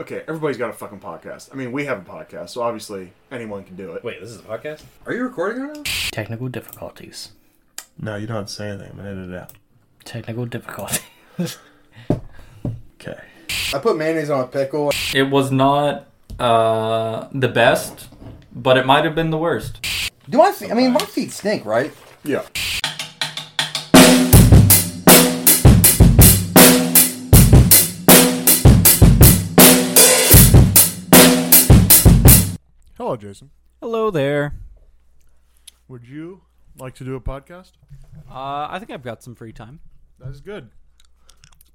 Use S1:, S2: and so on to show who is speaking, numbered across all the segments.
S1: okay, everybody's got a fucking podcast. I mean, we have a podcast, so obviously anyone can do it.
S2: Wait, this is a podcast?
S3: Are you recording right now?
S4: Technical difficulties.
S1: No, you don't have to say anything. I'm gonna edit it out.
S4: Technical difficulties.
S1: Okay.
S3: I put mayonnaise on a pickle.
S5: It was not uh, the best, but it might have been the worst.
S3: Do my feet? I mean, my feet stink, right?
S1: Yeah. Hello, Jason.
S6: Hello there.
S1: Would you like to do a podcast?
S6: Uh, I think I've got some free time.
S1: That is good.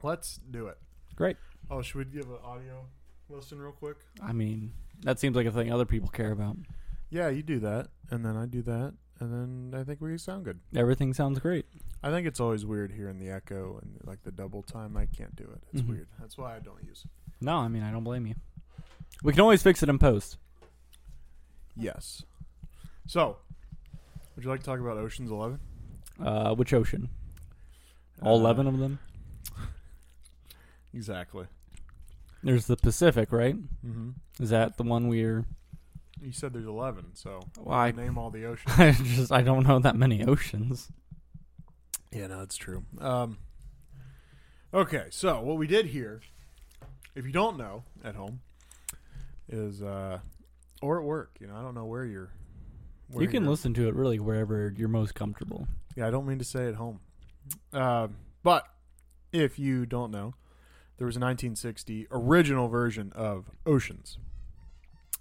S1: Let's do it.
S6: Great.
S1: Oh, should we give an audio listen real quick?
S6: I mean, that seems like a thing other people care about.
S1: Yeah, you do that, and then I do that, and then I think we sound good.
S6: Everything sounds great.
S1: I think it's always weird hearing the echo and like the double time. I can't do it. It's
S6: Mhm.
S1: weird. That's why I don't use it.
S6: No, I mean, I don't blame you. We can always fix it in post.
S1: Yes. So, would you like to talk about Ocean's Eleven?
S6: Uh, which ocean? All
S1: Uh,
S6: 11 of them?
S1: Exactly.
S6: There's the Pacific, right?
S1: Mm-hmm.
S6: Is that the one we're.
S1: You said there's eleven, so
S6: Well, I-
S1: name all the oceans.
S6: I just, I don't know that many oceans.
S1: Yeah, no, that's true. Um, okay, so what we did here, if you don't know at home, is uh, or at work. You know, I don't know where you're. Where
S6: you can
S1: you're-
S6: listen to it really wherever you're most comfortable.
S1: Yeah, I don't mean to say at home, uh, but if you don't know, there was a 1960 original version of Oceans.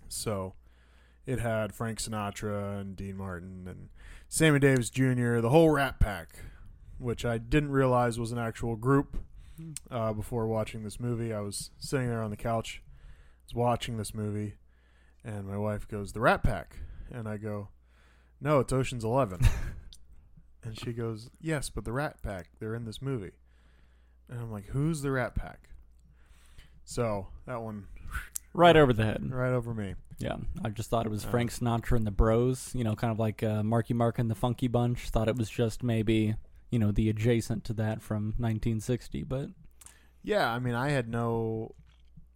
S1: So it had Frank Sinatra and Dean Martin and Sammy Davis Jr., the whole Rat Pack, which I didn't realize was an actual group uh, before watching this movie. I was sitting there on the couch, was watching this movie, and my wife goes, "The Rat Pack," and I go, "No, it's Ocean's 11." and she goes, "Yes, but the Rat Pack, they're in this movie." And I'm like, "Who's the Rat Pack?" So that one
S6: Right over the head.
S1: right over me.
S6: Yeah, I just thought it was
S1: Uh.
S6: Frank Sinatra and the Bros. You know, kind of like uh, Marky Mark and the Funky Bunch. Thought it was just maybe you know the adjacent to that from 1960, but
S1: Yeah, I mean, I had no,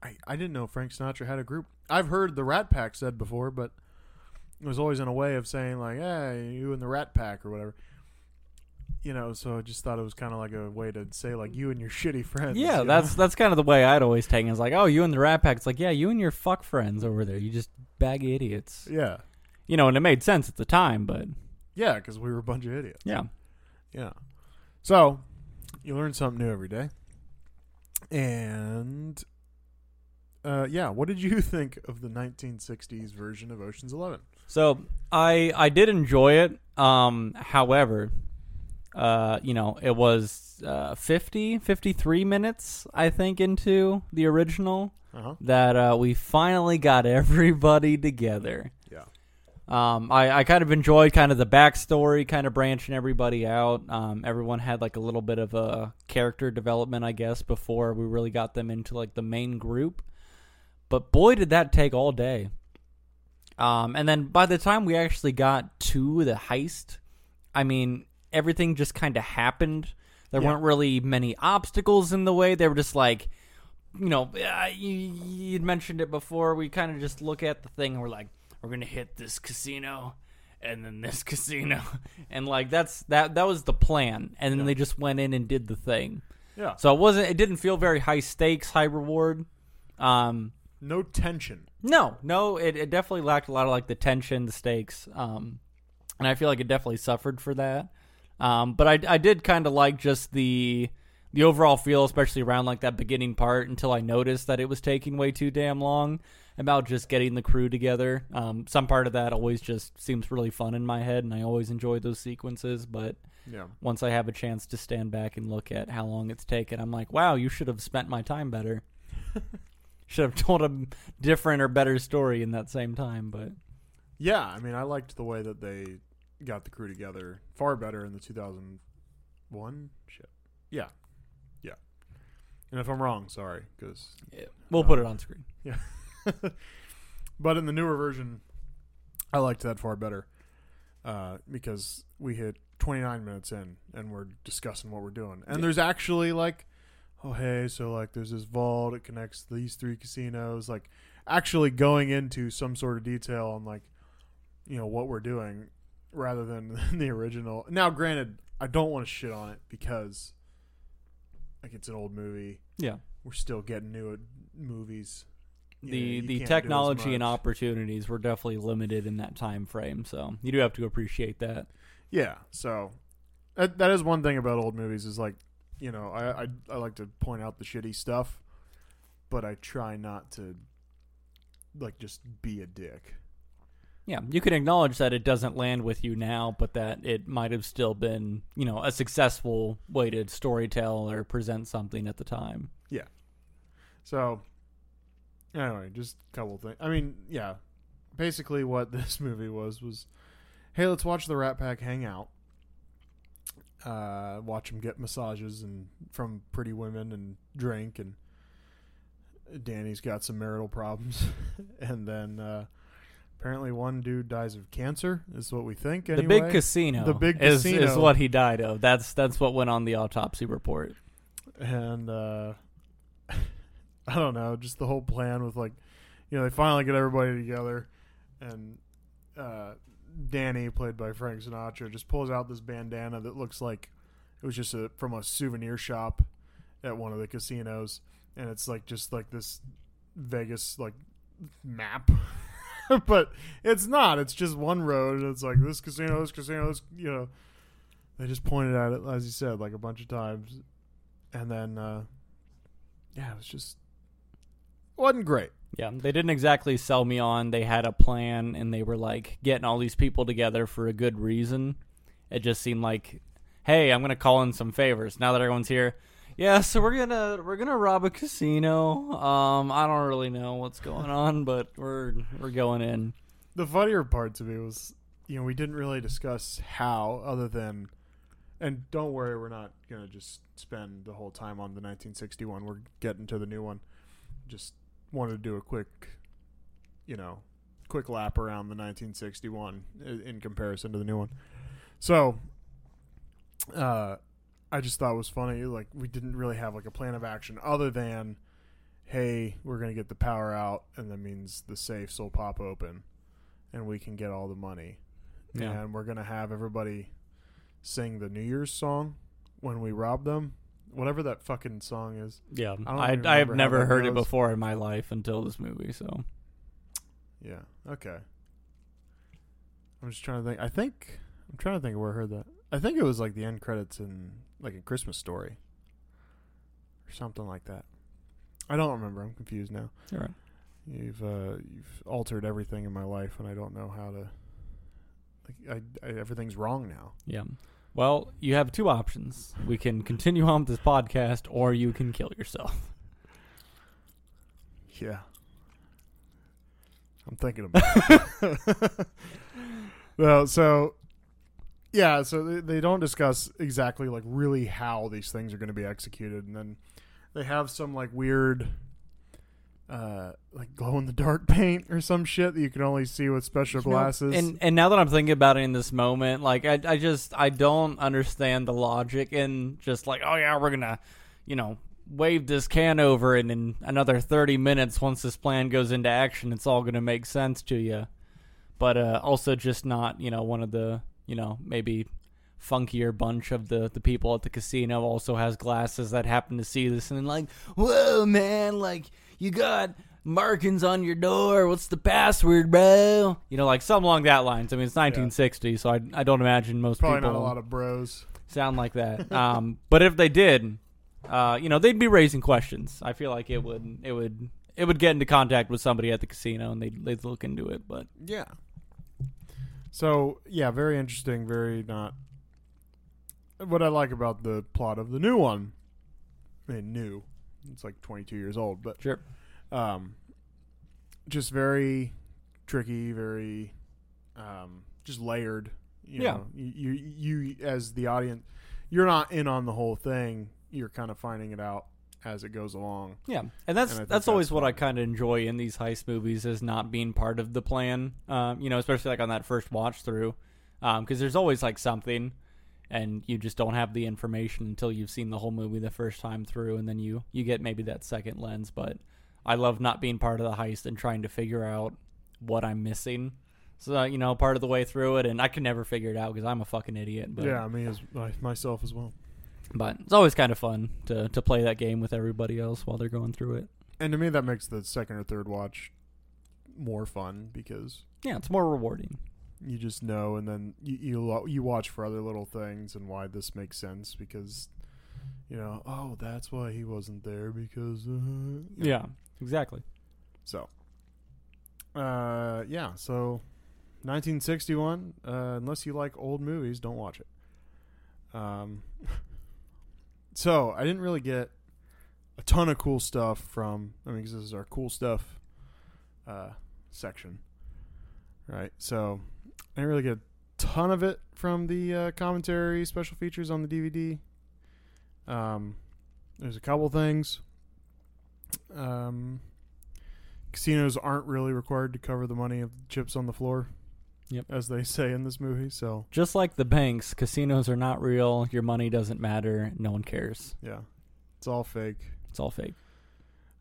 S1: I, I didn't know Frank Sinatra had a group. I've heard the Rat Pack said before, but it was always in a way of saying like, "Hey, you and the Rat Pack" or whatever. You know, so I just thought it was kind of like a way to say like you and your shitty friends.
S6: yeah, that's
S1: know?
S6: that's kind of the way I'd always take it. It's like, oh, you and the Rat Pack. It's like, yeah, you and your fuck friends over there. You just baggy idiots.
S1: yeah,
S6: You know, and it made sense at the time, but
S1: yeah, because we were a bunch of idiots.
S6: yeah,
S1: Yeah. So you learn something new every day. And uh, yeah, what did you think of the 1960s version of Ocean's Eleven?
S6: So I I did enjoy it. Um, however, uh, you know, it was uh, 50, 53 minutes, I think, into the original
S1: Uh huh.
S6: that uh, we finally got everybody together.
S1: Yeah.
S6: Um, I, I kind of enjoyed kind of the backstory, kind of branching everybody out. Um, everyone had like a little bit of a character development, I guess, before we really got them into like the main group. But boy, did that take all day. Um, and then by the time we actually got to the heist, I mean, everything just kind of happened. There
S1: Yeah.
S6: weren't really many obstacles in the way. They were just like, you know, uh, you, you'd mentioned it before. We kind of just look at the thing and we're like, we're gonna hit this casino, and then this casino, and like that's that that was the plan. And then
S1: Yeah.
S6: they just went in and did the thing.
S1: Yeah.
S6: So it wasn't. It didn't feel very high stakes, high reward. Um,
S1: No tension.
S6: no, no, it, it definitely lacked a lot of like the tension, the stakes, um, and I feel like it definitely suffered for that. Um, but I, I did kind of like just the the overall feel, especially around like that beginning part, until I noticed that it was taking way too damn long about just getting the crew together. Um, some part of that always just seems really fun in my head, and I always enjoy those sequences. But
S1: Yeah.
S6: once I have a chance to stand back and look at how long it's taken, I'm like, wow, you should have spent my time better. should have told a different or better story in that same time, but
S1: Yeah, I mean, I liked the way that they got the crew together far better in the 2001 ship. Yeah. Yeah. And if I'm wrong, sorry, because
S6: we'll put it on screen. Yeah.
S1: but in the newer version, I liked that far better uh, because we hit 29 minutes in and we're discussing what we're doing, and
S6: Yeah.
S1: there's actually like oh hey, so like there's this vault, it connects these three casinos, like actually going into some sort of detail on like you know what we're doing rather than the original. Now, granted, I don't want to shit on it because like it's an old movie.
S6: Yeah.
S1: We're still getting new at movies. You
S6: The
S1: you
S6: the
S1: can't do as
S6: technology and opportunities were definitely limited in that time frame, so you do have to appreciate that.
S1: Yeah, so that, that is one thing about old movies is like, you know, I, I I like to point out the shitty stuff, but I try not to like just be a dick.
S6: Yeah, you can acknowledge that it doesn't land with you now, but that it might have still been, you know, a successful way to storytell or present something at the time. Yeah.
S1: So anyway, just a couple things. I mean, yeah, basically what this movie was was, hey, let's watch the Rat Pack hang out. Uh, watch them get massages and from pretty women and drink and Danny's got some marital problems and then uh, apparently one dude dies of cancer is what we think anyway.
S6: The big casino,
S1: The big
S6: is, is what he died of. That's that's what went on the autopsy report.
S1: and uh I don't know, just the whole plan with like, you know, they finally get everybody together, and uh Danny, played by Frank Sinatra, just pulls out this bandana that looks like it was just a, from a souvenir shop at one of the casinos, and it's like just like this Vegas like map. but it's not. It's just one road, and it's like this casino, this casino, this you know. They just pointed at it, as you said, like a bunch of times, and then uh, yeah, it was just wasn't great.
S6: Yeah, they didn't exactly sell me on. They had a plan, and they were like getting all these people together for a good reason. It just seemed like, hey, I'm gonna call in some favors now that everyone's here. Yeah, so we're gonna we're gonna rob a casino. Um, I don't really know what's going on, but we're we're going in.
S1: The funnier part to me was, you know, we didn't really discuss how, other than, and don't worry, we're not gonna just spend the whole time on the 1961. We're getting to the new one. Just wanted to do a quick, you know, quick lap around the 1961 i- in comparison to the new one. So, uh, I just thought it was funny. Like we didn't really have like a plan of action other than, hey, we're gonna get the power out, and that means the safes will pop open, and we can get all the money,
S6: Yeah.
S1: and we're gonna have everybody sing the New Year's song when we rob them, whatever that fucking song is.
S6: Yeah, I
S1: even
S6: I have never heard it before in my life until this movie. So
S1: Yeah. Okay. I'm just trying to think. I think I'm trying to think of where I heard that. I think it was like the end credits in like a Christmas story or something like that. I don't remember. I'm confused now.
S6: you're right.
S1: You've uh, you've altered everything in my life, and I don't know how to. Like, I, I everything's wrong now.
S6: Yeah. Well, you have two options. We can continue on with this podcast, or you can kill yourself.
S1: Yeah. I'm thinking about it. well, so yeah, so they, they don't discuss exactly like really how these things are going to be executed, and then they have some like weird, uh, like glow in the dark paint or some shit that you can only see with special
S6: You know,
S1: glasses.
S6: and and now that I'm thinking about it in this moment, like I I just I don't understand the logic in just like oh yeah we're gonna you know wave this can over and in another 30 minutes once this plan goes into action it's all gonna make sense to you, but uh, also just not you know one of the you know maybe funkier bunch of the the people at the casino also has glasses that happen to see this and like whoa man like you got markings on your door what's the password bro you know like something along that lines i mean it's 1960 so i, I don't imagine most
S1: Probably
S6: people
S1: not a lot of bros.
S6: sound like that um but if they did uh you know they'd be raising questions i feel like it would it would it would get into contact with somebody at the casino and they'd, they'd look into it but
S1: Yeah. So yeah, very interesting. Very not. What I like about the plot of the new one, I mean, new. It's like 22 years old, but
S6: sure
S1: um, just very tricky, very um, just layered. You
S6: Yeah.
S1: know, you, you you as the audience, you're not in on the whole thing. You're kind of finding it out as it goes along.
S6: Yeah, and that's
S1: And think
S6: that's always
S1: that's
S6: what I kind of enjoy in these heist movies is not being part of the plan. Um, you know, especially like on that first watch through, because there's always like something, and you just don't have the information until you've seen the whole movie the first time through, and then you you get maybe that second lens. But I love not being part of the heist and trying to figure out what I'm missing. So uh, you know, part of the way through it, and I can never figure it out because I'm a fucking idiot. But
S1: yeah, me as myself as well.
S6: but it's always kind of fun to to play that game with everybody else while they're going through it.
S1: And to me, that makes the second or third watch more fun because
S6: Yeah, it's more rewarding.
S1: You just know, and then you you, lo- you watch for other little things and why this makes sense because you know, oh, that's why he wasn't there because uh.
S6: Yeah, exactly.
S1: So, uh, yeah. So, 1961. Uh, unless you like old movies, don't watch it. Um, so I didn't really get a ton of cool stuff from. I mean, 'cause this is our cool stuff uh, section, right? So I didn't really get a ton of it from the uh, commentary special features on the DVD. Um, there's a couple things. Um, casinos aren't really required to cover the money of the chips on the floor.
S6: Yep.
S1: As they say in this movie. So,
S6: Just like the banks, casinos are not real. Your money doesn't matter. No one cares.
S1: yeah. It's all fake.
S6: It's all fake.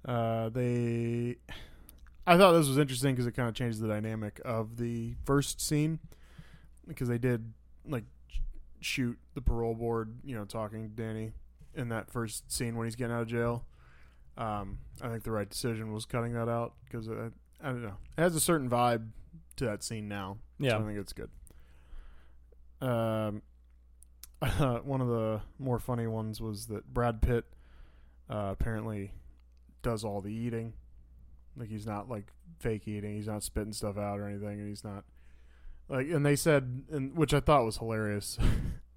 S1: Uh, they. I thought this was interesting because it kind of changed the dynamic of the first scene because they did like shoot the parole board, you know, talking to Danny in that first scene when he's getting out of jail. Um, I think the right decision was cutting that out because I, I don't know, it has a certain vibe to that scene now.
S6: Yeah.
S1: So I think it's good. Um, one of the more funny ones was that Brad Pitt uh, apparently does all the eating. Like he's not like fake eating. He's not spitting stuff out or anything, and he's not like. And they said, and which I thought was hilarious,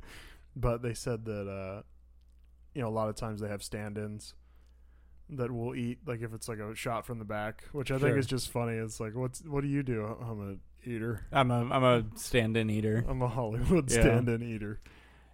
S1: but they said that uh, you know a lot of times they have stand-ins that will eat like if it's like a shot from the back, which I think is just funny. It's like, what's what do you do? I'm a eater.
S6: I'm a I'm a stand-in eater.
S1: I'm a Hollywood
S6: Yeah.
S1: stand-in eater.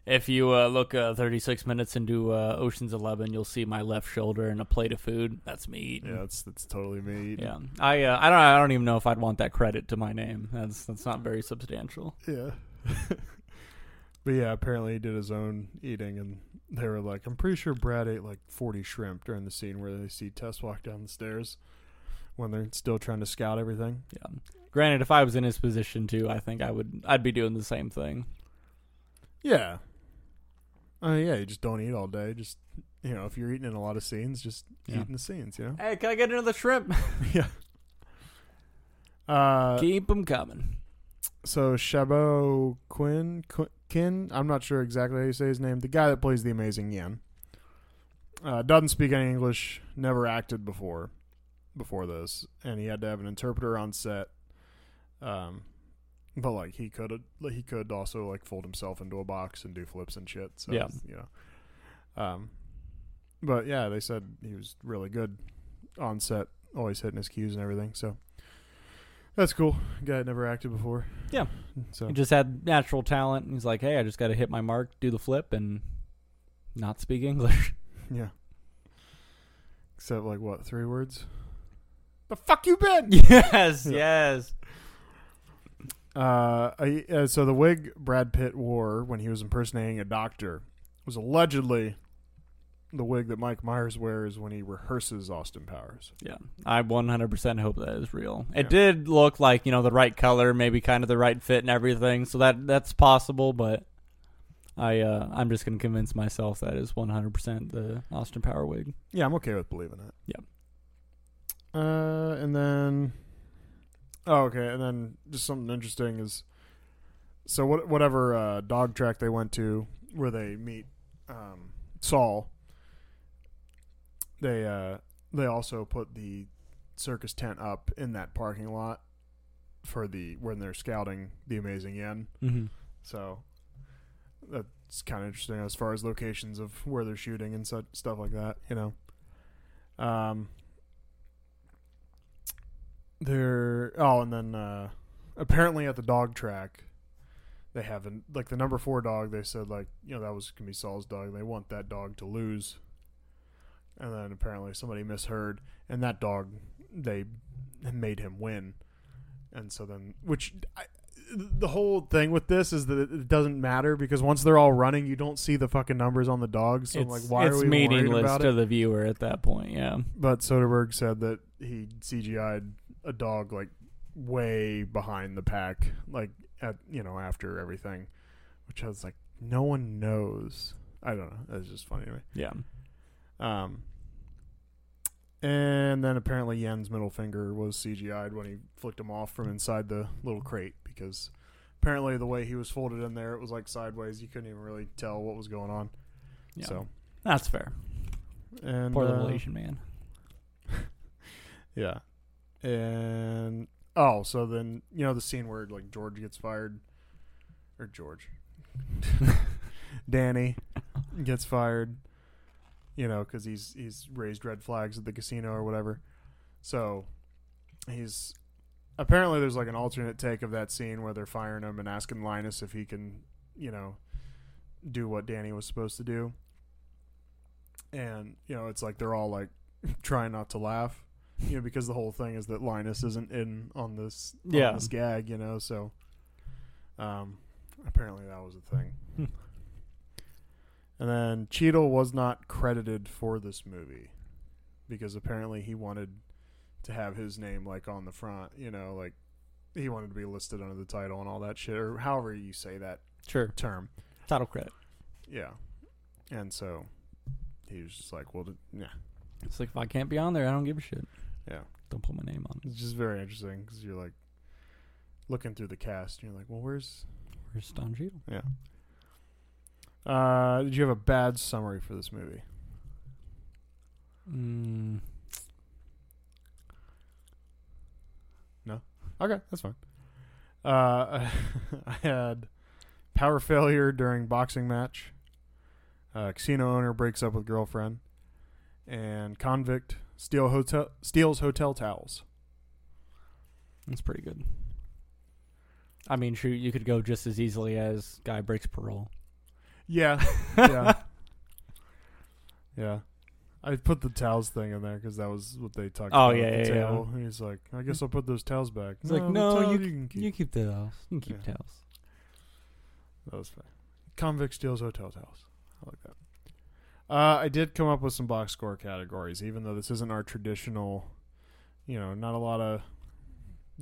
S6: If you uh, look uh, 36 minutes into uh, Ocean's Eleven, you'll see my left shoulder and a plate of food. That's me eating.
S1: Yeah, that's that's totally me. eating.
S6: Yeah, I uh, I don't I don't even know if I'd want that credit to my name. That's that's not very substantial.
S1: Yeah. but yeah, apparently he did his own eating, and they were like, I'm pretty sure Brad ate like 40 shrimp during the scene where they see Tess walk down the stairs when they're still trying to scout everything.
S6: Yeah. Granted, if I was in his position too, I think I would I'd be doing the same thing.
S1: Yeah. Uh, yeah, you just don't eat all day. Just, you know, if you're eating in a lot of scenes, just
S6: Yeah.
S1: eating the scenes, you know?
S6: Hey, can I get another shrimp?
S1: yeah. Uh,
S6: Keep them coming.
S1: so Shaobo Quinn, Qu- Kin, I'm not sure exactly how you say his name. The guy that plays the amazing Yen. Uh, doesn't speak any English. Never acted before, before this, and he had to have an interpreter on set. Um, but like he could he could also like fold himself into a box and do flips and shit. So
S6: Yeah.
S1: you know. Um, but yeah, they said he was really good on set, always hitting his cues and everything. So that's cool. Guy had never acted before.
S6: Yeah.
S1: So
S6: He just had natural talent. and He's like, hey, I just got to hit my mark, do the flip, and not speak English.
S1: yeah. Except like what three words? The fuck you been?
S6: yes,
S1: Yeah.
S6: yes.
S1: Uh, I, uh, so the wig Brad Pitt wore when he was impersonating a doctor was allegedly the wig that Mike Myers wears when he rehearses Austin Powers.
S6: Yeah, I 100% hope that is real. It
S1: Yeah.
S6: did look like you know the right color, maybe kind of the right fit and everything, so that that's possible. But I uh, I'm just gonna convince myself that is 100% the Austin Power wig.
S1: Yeah, I'm okay with believing it.
S6: Yep.
S1: Uh, and then, oh, okay, and then just something interesting is, so what whatever uh, dog track they went to where they meet um, Saul, they uh they also put the circus tent up in that parking lot for the when they're scouting the amazing yen.
S6: Mm-hmm.
S1: So that's kind of interesting as far as locations of where they're shooting and such stuff like that. You know, um, they're oh, and then uh, apparently at the dog track, they have an, like the number four dog. They said like you know that was gonna be Saul's dog. They want that dog to lose, and then apparently somebody misheard, and that dog they made him win, and so then which I, the whole thing with this is that it doesn't matter because once they're all running, you don't see the fucking numbers on the dogs. So I'm
S6: it's
S1: like, why
S6: it's
S1: are we worried
S6: meaningless
S1: about
S6: to
S1: it?
S6: the viewer at that point. Yeah.
S1: But Soderbergh said that he CGI'd a dog like way behind the pack, like at you know after everything, which I was like, no one knows. I don't know. That's just funny to me.
S6: Yeah.
S1: Um, and then apparently Yen's middle finger was CGI'd when he flicked him off from inside the little crate because apparently the way he was folded in there, it was like sideways. You couldn't even really tell what was going on.
S6: Yeah.
S1: So
S6: That's fair.
S1: and
S6: Poor little
S1: uh,
S6: Asian man.
S1: yeah, and oh, so then you know the scene where like George gets fired, or George, Danny gets fired, you know, because he's he's raised red flags at the casino or whatever. So he's apparently there's like an alternate take of that scene where they're firing him and asking Linus if he can, you know, do what Danny was supposed to do. And you know, it's like they're all like trying not to laugh, you know, because the whole thing is that Linus isn't in on this on
S6: Yeah.
S1: this gag, you know. So, um, apparently that was a thing. And then Cheadle was not credited for this movie because apparently he wanted to have his name like on the front, you know, like he wanted to be listed under the title and all that shit, or however you say that
S6: Sure.
S1: term.
S6: Title credit.
S1: Yeah. And so he was just like, well, yeah.
S6: It's like if I can't be on there, I don't give a shit.
S1: Yeah.
S6: Don't put my name on it.
S1: It's just very interesting because you're like looking through the cast and you're like, well, where's.
S6: Where's Don Cheadle?
S1: Yeah. Uh, did you have a bad summary for this movie?
S6: Mm, No.
S1: Okay, that's fine. Uh, I had power failure during boxing match. Uh, casino owner breaks up with girlfriend, and convict steal hotel steals hotel towels.
S6: that's pretty good. I mean, shoot, you could go just as easily as guy breaks parole.
S1: Yeah, yeah, yeah. I put the towels thing in there because that was what they talked
S6: Oh,
S1: about
S6: yeah,
S1: the
S6: yeah, yeah.
S1: table. He's like, I guess I'll put those towels back.
S6: It's like,
S1: the
S6: no,
S1: towels
S6: you,
S1: can keep.
S6: you keep the towels. You can keep
S1: Yeah.
S6: towels.
S1: That was fine. Convict steals hotel towels. I like that. Uh, I did come up with some box score categories, even though this isn't our traditional, you know, not a lot of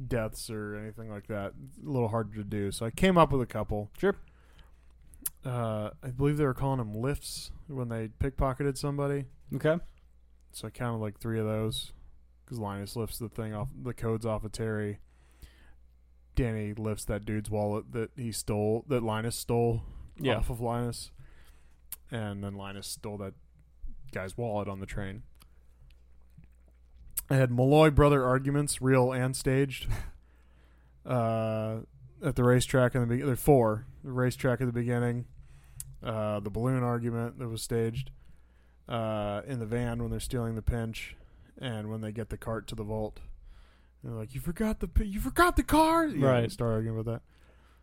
S1: deaths or anything like that. A little harder to do. So I came up with a couple.
S6: Sure.
S1: Uh, I believe they were calling them lifts when they pickpocketed somebody.
S6: Okay.
S1: So I counted like three of those because Linus lifts the thing off, the codes off of Terry. Danny lifts that dude's wallet that he stole, that Linus stole
S6: Yeah.
S1: off of Linus. And then Linus stole that guy's wallet on the train. I had Malloy brother arguments, real and staged. Uh, at the racetrack in the beginning, there are four. The racetrack at the beginning, uh, the balloon argument that was staged, uh, in the van when they're stealing the pinch, and when they get the cart to the vault. They're like, "You forgot the you forgot the car." Yeah,
S6: Right.
S1: Start arguing about that.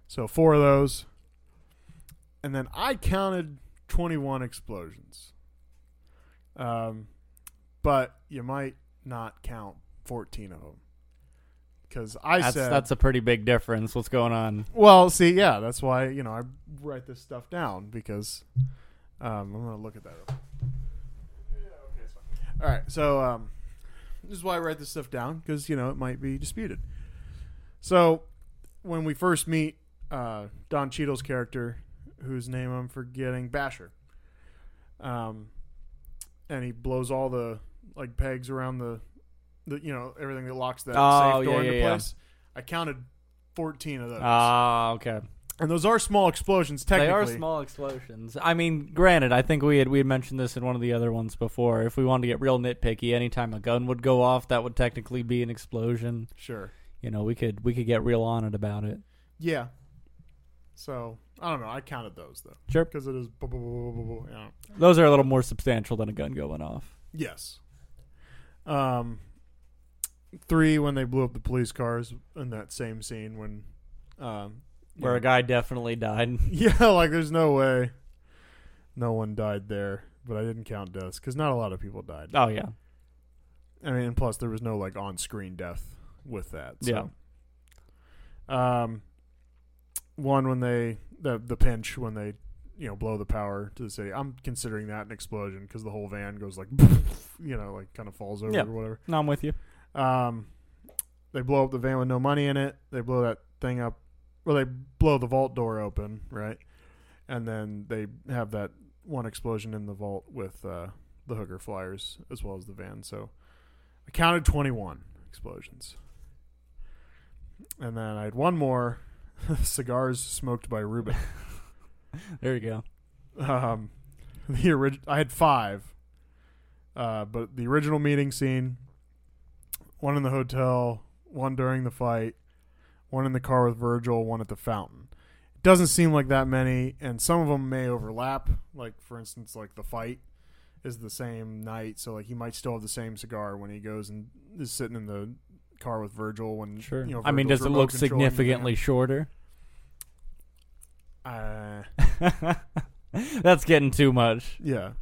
S1: So four of those, and then I counted twenty-one explosions. Um, but you might not count fourteen of them because I
S6: That's
S1: said
S6: that's a pretty big difference. What's going on?
S1: well, see, yeah, that's why you know I write this stuff down because um, I'm gonna look at that. real quick. Yeah, okay, it's fine. All right, so um, this is why I write this stuff down because you know it might be disputed. So when we first meet uh, Don Cheadle's character, whose name I'm forgetting, Basher, um, and he blows all the like pegs around the, the you know everything that locks that
S6: Oh,
S1: safe door
S6: yeah,
S1: into
S6: yeah, yeah.
S1: place. I counted fourteen of those.
S6: Ah, okay.
S1: And those are small explosions, Technically, They
S6: are small explosions. I mean, granted, I think we had we had mentioned this in one of the other ones before. If we wanted to get real nitpicky, anytime a gun would go off, that would technically be an explosion.
S1: Sure.
S6: You know, we could we could get real on it about it.
S1: Yeah. So I don't know. I counted those though,
S6: Sure.
S1: because it is. bu- bu- bu- yeah.
S6: Those are a little more substantial than a gun going off.
S1: Yes. Um. Three when they blew up the police cars in that same scene when, um,
S6: Where
S1: know-
S6: a guy definitely died.
S1: Yeah, like there's no way, no one died there. But I didn't count deaths because not a lot of people died.
S6: Oh yeah.
S1: I mean, and plus there was no like on-screen death with that. So.
S6: Yeah.
S1: Um, one when they the the pinch when they you know blow the power to the city. I'm considering that an explosion because the whole van goes like you know like kind of falls over
S6: Yeah.
S1: or whatever.
S6: No, I'm with you.
S1: Um, they blow up the van with no money in it. They blow that thing up. Well, they blow the vault door open, right? And then they have that one explosion in the vault with uh, the hooker flyers as well as the van. So I counted 21 explosions. And then I had one more cigars smoked by Reuben.
S6: There you go.
S1: Um, the orig- I had five, uh, but the original meeting scene, one in the hotel, one during the fight, one in the car with Virgil, one at the fountain. It doesn't seem like that many, and some of them may overlap. Like for instance, like the fight is the same night, so like he might still have the same cigar when he goes and is sitting in the car with Virgil. When
S6: Sure.
S1: you know,
S6: I mean, does it look
S1: controlling the
S6: significantly shorter?
S1: Uh,
S6: That's getting too much.
S1: Yeah.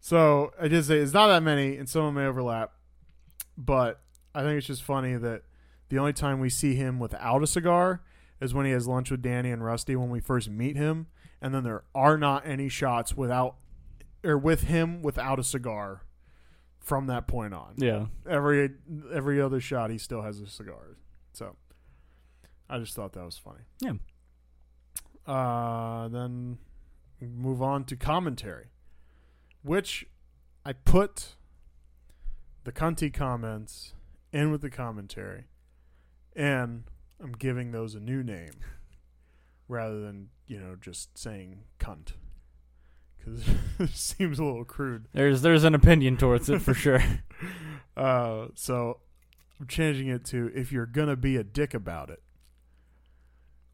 S1: So I did say it's not that many, and some of them may overlap, but I think it's just funny that the only time we see him without a cigar is when he has lunch with Danny and Rusty when we first meet him, and then there are not any shots without or with him without a cigar from that point on.
S6: Yeah.
S1: Every every other shot, he still has a cigar. So I just thought that was funny.
S6: Yeah.
S1: Uh, then move on to commentary, which I put the cunty comments in with the commentary, and I'm giving those a new name rather than you know just saying cunt because it seems a little crude.
S6: There's there's an opinion towards it for sure.
S1: Uh, so I'm changing it to if you're gonna be a dick about it,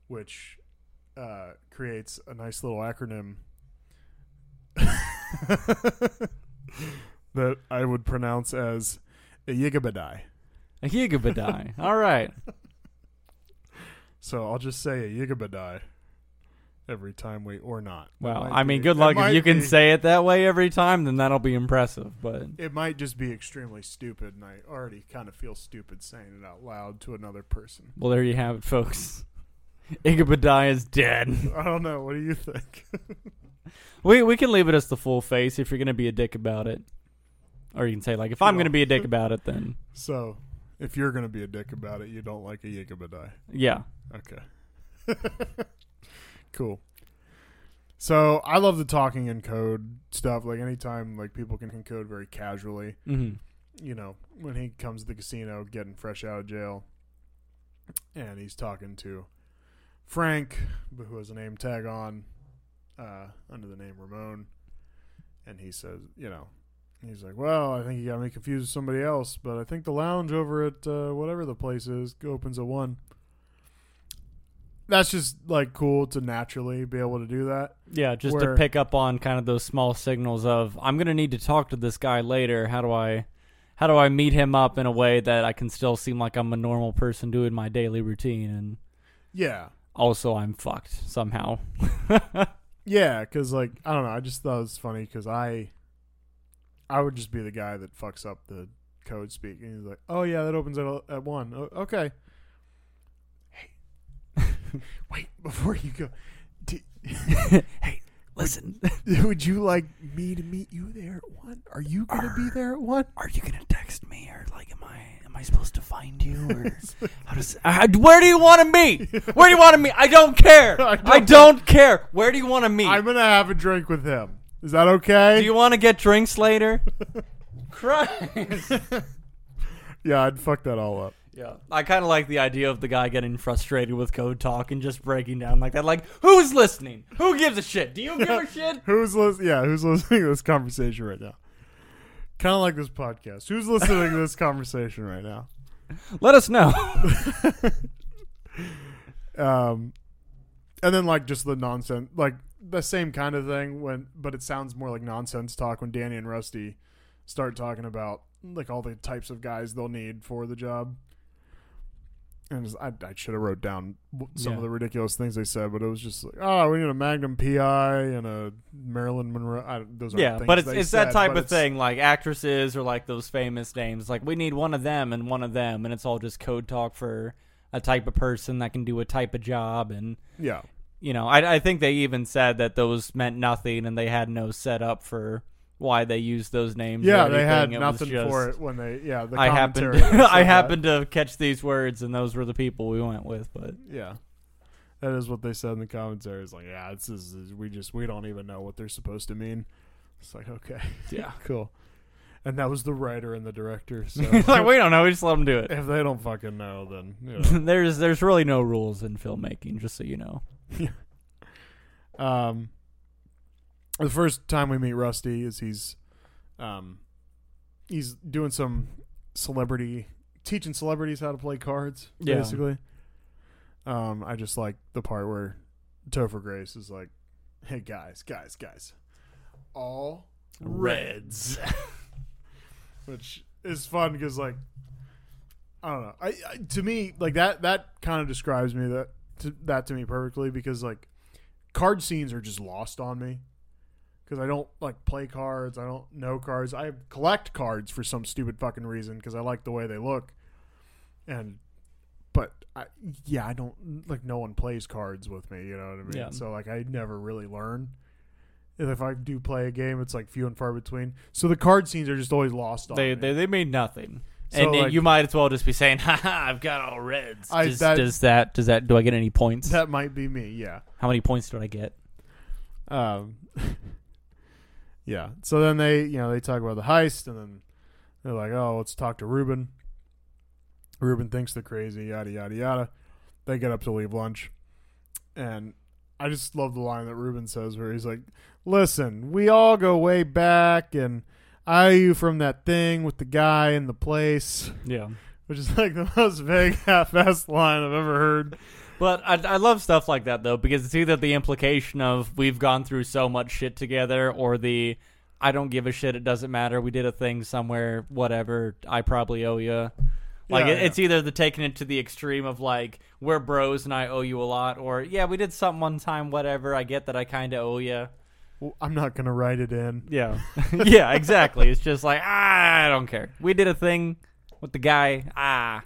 S1: which uh, creates a nice little acronym that I would pronounce as a yigabadai.
S6: A gigabadai. All right.
S1: So I'll just say a yigabadai every time we or not.
S6: Well, I mean,
S1: be-
S6: good luck if you can say it that way every time. Then that'll be impressive. But
S1: It might just be extremely stupid, and I already kind of feel stupid saying it out loud to another person.
S6: well, there you have it, folks. Igabadai is dead.
S1: I don't know. What do you think?
S6: We we can leave it as the full face if you're gonna be a dick about it, or you can say like if I'm
S1: Well-
S6: gonna be a dick about it, then
S1: So, if you're gonna be a dick about it, you don't like a yigabadai.
S6: yeah.
S1: Okay. Cool. So I love the talking in code stuff. Like anytime like people can code very casually.
S6: hmm
S1: You know, when he comes to the casino getting fresh out of jail, and he's talking to Frank, who has a name tag on uh, under the name Ramon, and he says, you know, he's like, well, I think you got me confused with somebody else, but I think the lounge over at uh, whatever the place is opens at one. That's just like cool to naturally be able to do that.
S6: Yeah, just
S1: Where-
S6: to pick up on kind of those small signals of I'm gonna need to talk to this guy later. How do I, how do I meet him up in a way that I can still seem like I'm a normal person doing my daily routine, and
S1: Yeah,
S6: also I'm fucked somehow.
S1: yeah, because like I don't know, I just thought it was funny because I, I would just be the guy that fucks up the code speak, and he's like, "Oh yeah, that opens at at one. Okay." Wait before you go. Do,
S6: hey, listen,
S1: would you like me to meet you there at one? Are you gonna be there at one?
S6: are you gonna text me or like am I am I supposed to find you or how does uh, where do you want to meet? Where do you want to meet? I don't care.
S1: I
S6: I
S1: don't-
S6: don't, care. Where do you want to meet?
S1: I'm gonna have a drink with him. Is that okay?
S6: do you want to get drinks later? Christ.
S1: yeah, I'd fuck that all up.
S6: Yeah, I kind of like the idea of the guy getting frustrated with code talk and just breaking down like that. Like, who's listening? Who gives a shit? Do you give a shit?
S1: Who's listening? Yeah, who's listening to this conversation right now? Kind of like this podcast. Who's listening to this conversation right now?
S6: Let us know.
S1: Um, and then like just the nonsense, like the same kind of thing when, but it sounds more like nonsense talk when Danny and Rusty start talking about like all the types of guys they'll need for the job. And I, I should have wrote down some
S6: Yeah.
S1: of the ridiculous things they said, but it was just like, oh, we need a Magnum PI and a Marilyn Monroe. I, those aren't
S6: yeah,
S1: things
S6: but it's it's that type of thing, like actresses or like those famous names. Like we need one of them and one of them, and it's all just code talk for a type of person that can do a type of job, and
S1: Yeah.
S6: you know, I, I think they even said that those meant nothing, and they had no setup for why they used those names.
S1: Yeah, they had.
S6: It
S1: nothing
S6: just-
S1: for it when they yeah, the
S6: I happened I happened to catch these words, and those were the people we went with. But
S1: Yeah. That is what they said in the commentary. It's like, yeah, this is we just we don't even know what they're supposed to mean. It's like, okay,
S6: yeah,
S1: cool. And that was the writer and the director. So
S6: like we don't know. We just let them do it.
S1: if they don't fucking know, then you know.
S6: there's there's really no rules in filmmaking, just so you know.
S1: um, the first time we meet Rusty is he's, um, he's doing some celebrity teaching celebrities how to play cards.
S6: Yeah.
S1: Basically, um, I just like the part where Topher Grace is like, "Hey guys, guys, guys, all reds," which is fun because like. I don't know. I, I to me like that that kind of describes me that to, that to me perfectly because like card scenes are just lost on me because I don't like play cards. I don't know cards. I collect cards for some stupid fucking reason because I like the way they look. And but I, yeah, I don't like no one plays cards with me. You know what I mean?
S6: Yeah.
S1: So like I never really learn. And if I do play a game, it's like few and far between. So the card scenes are just always lost on
S6: They
S1: me.
S6: they, they made nothing.
S1: So,
S6: and
S1: like-
S6: you might as well just be saying, "Ha I've got all reds."
S1: I-
S6: does,
S1: that-
S6: does that does that do I get any points?
S1: that might be me. Yeah.
S6: How many points do I get?
S1: Um, yeah. So then they, you know, they talk about the heist, and then they're like, "Oh, let's talk to Reuben." Reuben thinks they're crazy, yada yada yada. They get up to leave lunch, and I just love the line that Ruben says, where he's like, "Listen, we all go way back, and I you from that thing with the guy in the place,"
S6: Yeah.
S1: which is like the most vague, half-assed line I've ever heard.
S6: But I, I love stuff like that though because it's either the implication of we've gone through so much shit together, or the I don't give a shit. It doesn't matter. We did a thing somewhere. Whatever. I probably owe you. Like
S1: Yeah,
S6: it, it's either the taking it to the extreme of like we're bros and I owe you a lot, or yeah we did something one time. Whatever. I get that I kind of owe you.
S1: Well, I'm not gonna write it in.
S6: Yeah. yeah. Exactly. It's just like ah, I don't care. We did a thing with the guy. Ah,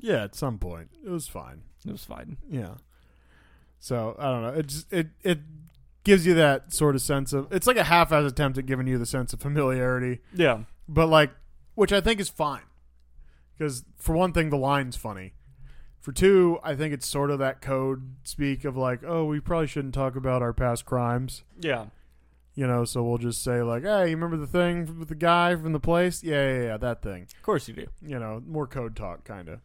S1: Yeah, at some point, it was fine.
S6: It was fine.
S1: Yeah. So I don't know. It just it it gives you that sort of sense of it's like a half-ass attempt at giving you the sense of familiarity,
S6: Yeah.
S1: but like which I think is fine because for one thing the line's funny. For two, I think it's sort of that code speak of like, oh, we probably shouldn't talk about our past crimes,
S6: Yeah.
S1: you know. So we'll just say like, hey, you remember the thing with the guy from the place? Yeah, yeah, yeah, that thing
S6: Of course you do.
S1: you know, more code talk kind of.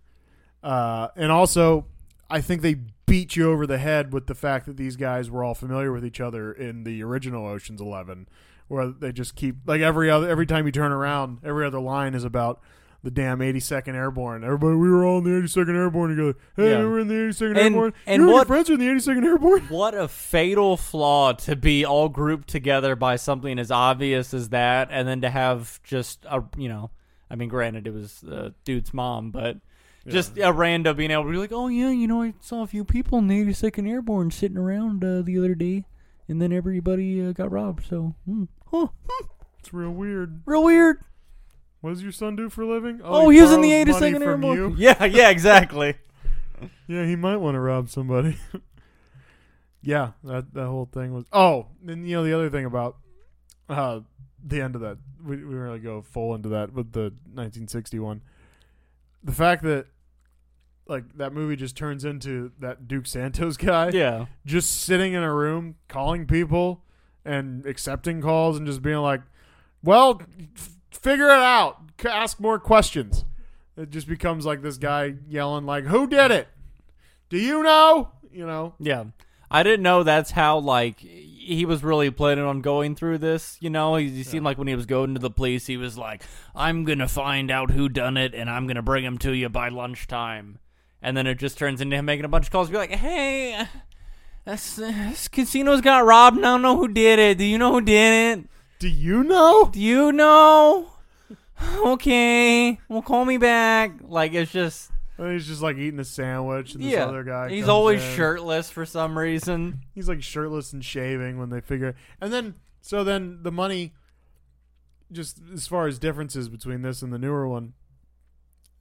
S1: Uh, and also, I think they beat you over the head with the fact that these guys were all familiar with each other in the original Ocean's Eleven, where they just keep like every other every time you turn around, every other line is about the damn 82nd Airborne. Everybody, we were all in the 82nd Airborne together. Hey,
S6: Yeah.
S1: we were in the 82nd
S6: And-
S1: Airborne.
S6: and
S1: you and
S6: what-
S1: your friends are in the 82nd Airborne.
S6: What a fatal flaw to be all grouped together by something as obvious as that, and then to have just a you know, I mean, granted it was the dude's mom, but just a random being able to be like, oh yeah, you know, I saw a few people in the 82nd Airborne sitting around uh, the other day, and then everybody uh, got robbed. So, hmm, huh,
S1: It's real weird.
S6: real weird.
S1: What does your son do for a living?
S6: Oh, he was in the
S1: borrows money
S6: 82nd
S1: from
S6: Airborne.
S1: you.
S6: Yeah, yeah, exactly.
S1: Yeah, he might want to rob somebody. yeah, that that whole thing was. Oh, and you know the other thing about uh, the end of that, we we really go full into that with the 1961. The fact that like that movie just turns into that Duke Santos guy,
S6: yeah,
S1: just sitting in a room calling people and accepting calls and just being like, "Well, f- figure it out. C- Ask more questions." It just becomes like this guy yelling like, "Who did it? Do you know?" You know.
S6: Yeah. I didn't know that's how like he was really planning on going through this. You know, he, he seemed like when he was going to the police, he was like, "I'm gonna find out who done it, and I'm gonna bring him to you by lunchtime." And then it just turns into him making a bunch of calls, be like, "Hey, this, this casino's got robbed. and I don't know who did it. Do you know who did it?
S1: Do you know?
S6: Do you know?" Okay, well, call me back. Like it's just
S1: And he's just like eating a sandwich, and this
S6: yeah.
S1: other guy.
S6: He's always
S1: in.
S6: shirtless for some reason.
S1: He's like shirtless and shaving when they figure. And then so then the money, just as far as differences between this and the newer one,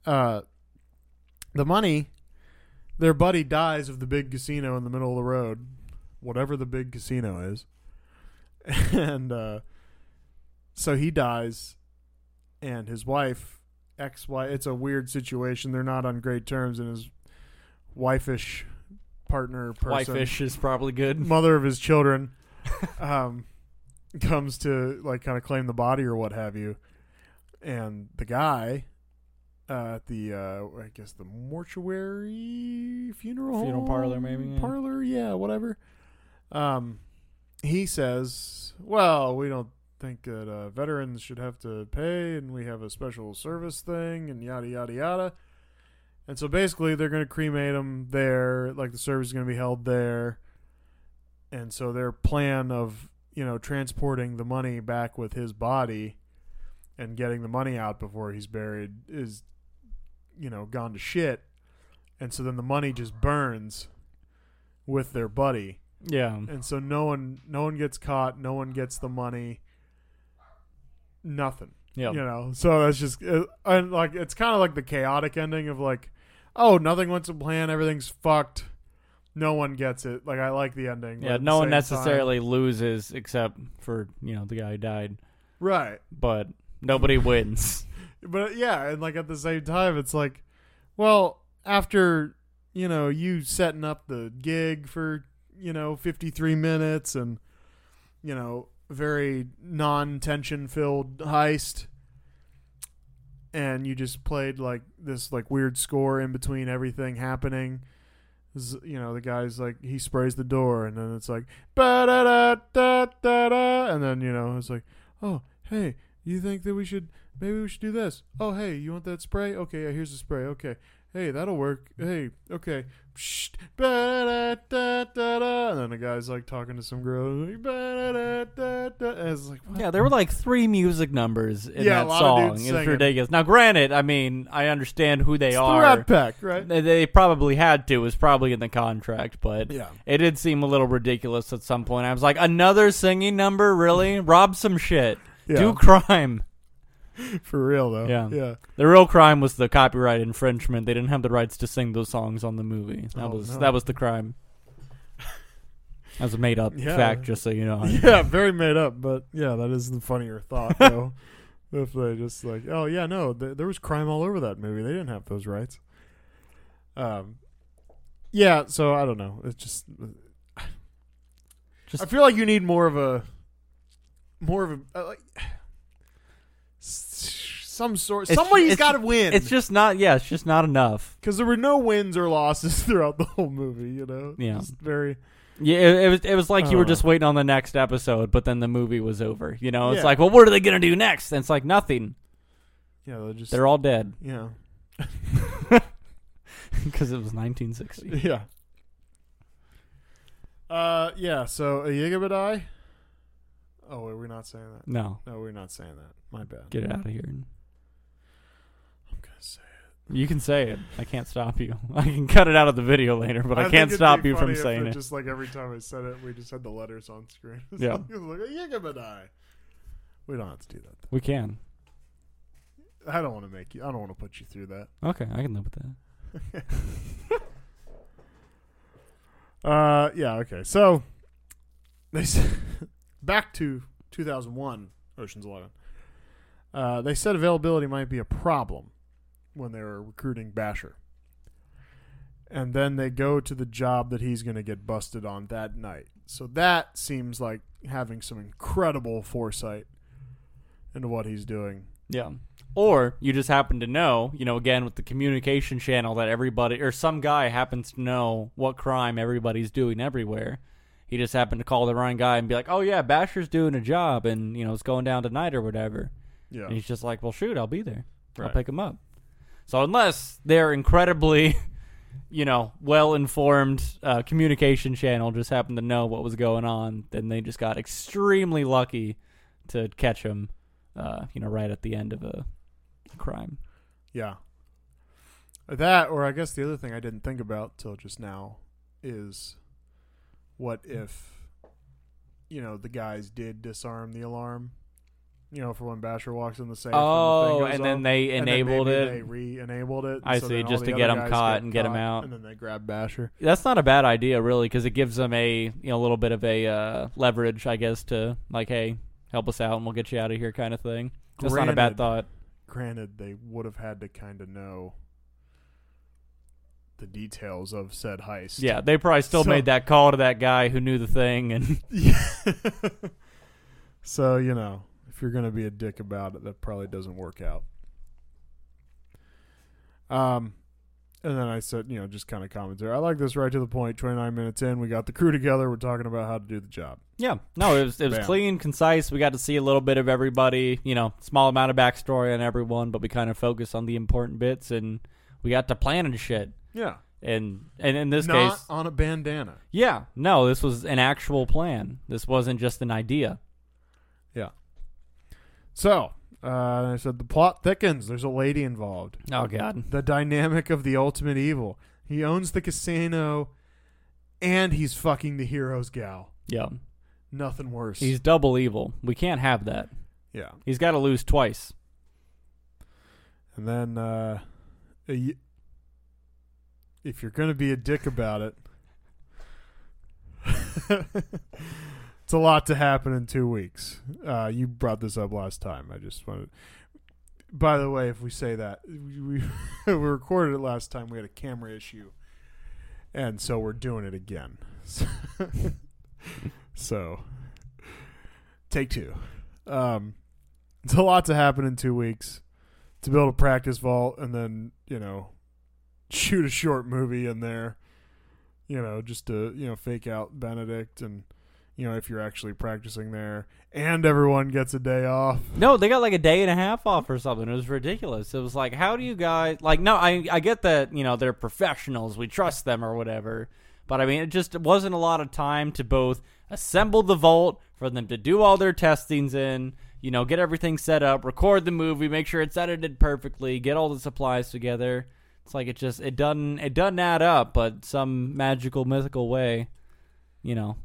S1: uh, the money their buddy dies of the big casino in the middle of the road, whatever the big casino is, and uh, so he dies, and his wife, ex wife, it's a weird situation. They're not on great terms, and his wifeish partner, person,
S6: Whitefish is probably good.
S1: mother of his children, um, comes to like kind of claim the body or what have you, and the guy uh, at the uh, I guess the mortuary funeral
S6: Funeral
S1: home?
S6: parlor, maybe, yeah.
S1: parlor, yeah, whatever. Um, he says, "Well, we don't." Think that uh, veterans should have to pay, and we have a special service thing, and yada yada yada. And so basically, they're going to cremate him there. Like the service is going to be held there. And so their plan of you know transporting the money back with his body and getting the money out before he's buried is you know gone to shit. And so then the money just burns with their buddy.
S6: Yeah.
S1: And so no one no one gets caught. No one gets the money. Nothing
S6: Yeah.
S1: you know so that's just uh, and like it's kind of like the chaotic ending of like oh nothing went to plan everything's fucked no one gets it like i like the ending
S6: Yeah, no one necessarily loses except for, you know, the guy who died.
S1: right
S6: But nobody wins.
S1: But yeah and like at the same time it's like well after you know you setting up the gig for you know 53 minutes and you know very non-tension filled heist and you just played like this like weird score in between everything happening you know the guy's like he sprays the door and then it's like da da da da da and then you know it's like oh hey you think that we should maybe we should do this oh hey you want that spray okay yeah, here's the spray okay hey that'll work hey okay Psst, ba da da da da and then the guy's like talking to some girl like, and it's like what?
S6: yeah, there were like three music numbers in
S1: Yeah,
S6: that song.
S1: dudes
S6: It was
S1: singing.
S6: ridiculous. Now, granted, I mean, I understand who they
S1: it's the
S6: are.
S1: Rat Pack right
S6: They, they probably had to. It was probably in the contract, but
S1: yeah
S6: it did seem a little ridiculous at some point. I was like, another singing number? Really? Rob some shit.
S1: yeah
S6: Do crime.
S1: for real though
S6: Yeah.
S1: yeah
S6: The real crime was the copyright infringement. They didn't have the rights to sing those songs on the movie. That
S1: Oh,
S6: was
S1: no.
S6: that was the crime. That's a made up
S1: Yeah.
S6: fact, just so you know.
S1: yeah, very made up, but yeah, that is the funnier thought though. if they just like, oh yeah, no, th- there was crime all over that movie. They didn't have those rights. Um, yeah, so I don't know. It's just,
S6: Just-
S1: I feel like you need more of a, more of a uh, like. Some sort.
S6: It's-
S1: Somebody's got to win.
S6: It's just not. Yeah, it's just not enough.
S1: because there were no wins or losses throughout the whole movie. You know.
S6: Yeah.
S1: Just very.
S6: Yeah, it, it was. It was like you were
S1: Uh.
S6: just waiting on the next episode, but then the movie was over. You know, it's
S1: Yeah.
S6: like, well, what are they gonna do next? And it's like nothing.
S1: Yeah, they're just.
S6: They're all dead
S1: Yeah.
S6: because it was 1960.
S1: Yeah. Uh, yeah. So a Yigabadai. Oh, wait, we're not saying that.
S6: No,
S1: No, we're not saying that. My bad.
S6: get it out of here.
S1: Gonna say it.
S6: You can say it. I can't stop you. I can cut it out of the video later, but I,
S1: think
S6: can't stop you from saying it.
S1: Just like every time I said it, we just had the letters on screen.
S6: Yeah.
S1: like, it's like a Yigabadai. We don't have to do that.
S6: We can.
S1: I don't want to make you. I don't want to put you through that.
S6: Okay, I can live with that.
S1: Uh, yeah. Okay. So they said, back to 2001, Ocean's Eleven. Uh, they said availability might be a problem when they were recruiting Basher, and then they go to the job that he's going to get busted on that night. So that seems like having some incredible foresight into what he's doing.
S6: Yeah. Or you just happen to know, you know, again with the communication channel that everybody or some guy happens to know what crime everybody's doing everywhere. He just happened to call the right guy and be like, "Oh yeah, Basher's doing a job and you know it's going down tonight or whatever."
S1: Yeah.
S6: And he's just like, "Well, shoot, I'll be there. I'll pick him up." So unless they're incredibly, you know, well informed uh, communication channel just happened to know what was going on, then they just got extremely lucky to catch him, uh, you know, right at the end of a, a crime.
S1: Yeah. That, or I guess the other thing I didn't think about till just now is what if, you know, the guys did disarm the alarm You know, for when Basher walks in the safe.
S6: Oh,
S1: and, the thing goes
S6: and then they
S1: and
S6: enabled it.
S1: They re-enabled it.
S6: I
S1: so
S6: see, just to get
S1: other
S6: him caught
S1: get
S6: and get him
S1: caught,
S6: out.
S1: And then they grab Basher.
S6: That's not a bad idea, really, because it gives them a you know a little bit of a uh, leverage, I guess, to like, hey, help us out and we'll get you out of here, kind of thing. That's not a bad
S1: Granted,
S6: thought.
S1: Granted, they would have had to kind of know the details of said heist.
S6: Yeah, they probably still
S1: So-
S6: made that call to that guy who knew the thing, and
S1: Yeah. so, you know, if you're going to be a dick about it, that probably doesn't work out. Um, and then I said, you know, just kind of commentary. I like this right to the point. 29 minutes in, we got the crew together. We're talking about how to do the job.
S6: yeah, no, it was it was
S1: Bam.
S6: clean, concise. We got to see a little bit of everybody, you know, small amount of backstory on everyone, but we kind of focused on the important bits, and we got to plan and shit.
S1: Yeah.
S6: And and in this
S1: Not
S6: case,
S1: on a bandana.
S6: yeah, no, this was an actual plan. This wasn't just an idea.
S1: Yeah. So, uh, I said the plot thickens. There's a lady involved.
S6: Oh God,
S1: the dynamic of the ultimate evil. He owns the casino and he's fucking the hero's gal.
S6: yeah,
S1: Nothing worse.
S6: he's double evil. We can't have that.
S1: yeah.
S6: He's got to lose twice.
S1: And then uh y- if you're going to be a dick about it It's a lot to happen in 2 weeks. Uh you brought this up last time. I just wanted By the way, if we say that we, we, recorded it last time, we had a camera issue. And so we're doing it again. so take 2. Um it's a lot to happen in 2 weeks to build a practice vault and then you know shoot a short movie in there you know just to you know fake out benedict and you know if you're actually practicing there and everyone gets a day off
S6: No, they got like a day and a half off or something. It was ridiculous. It was like, how do you guys like? No, I I get that you know they're professionals. We trust them or whatever. But I mean, it just wasn't a lot of time to both assemble the vault for them to do all their testings in. You know, get everything set up, record the movie, make sure it's edited perfectly, get all the supplies together. It's like it just it doesn't it doesn't add up, but some magical mythical way, you know,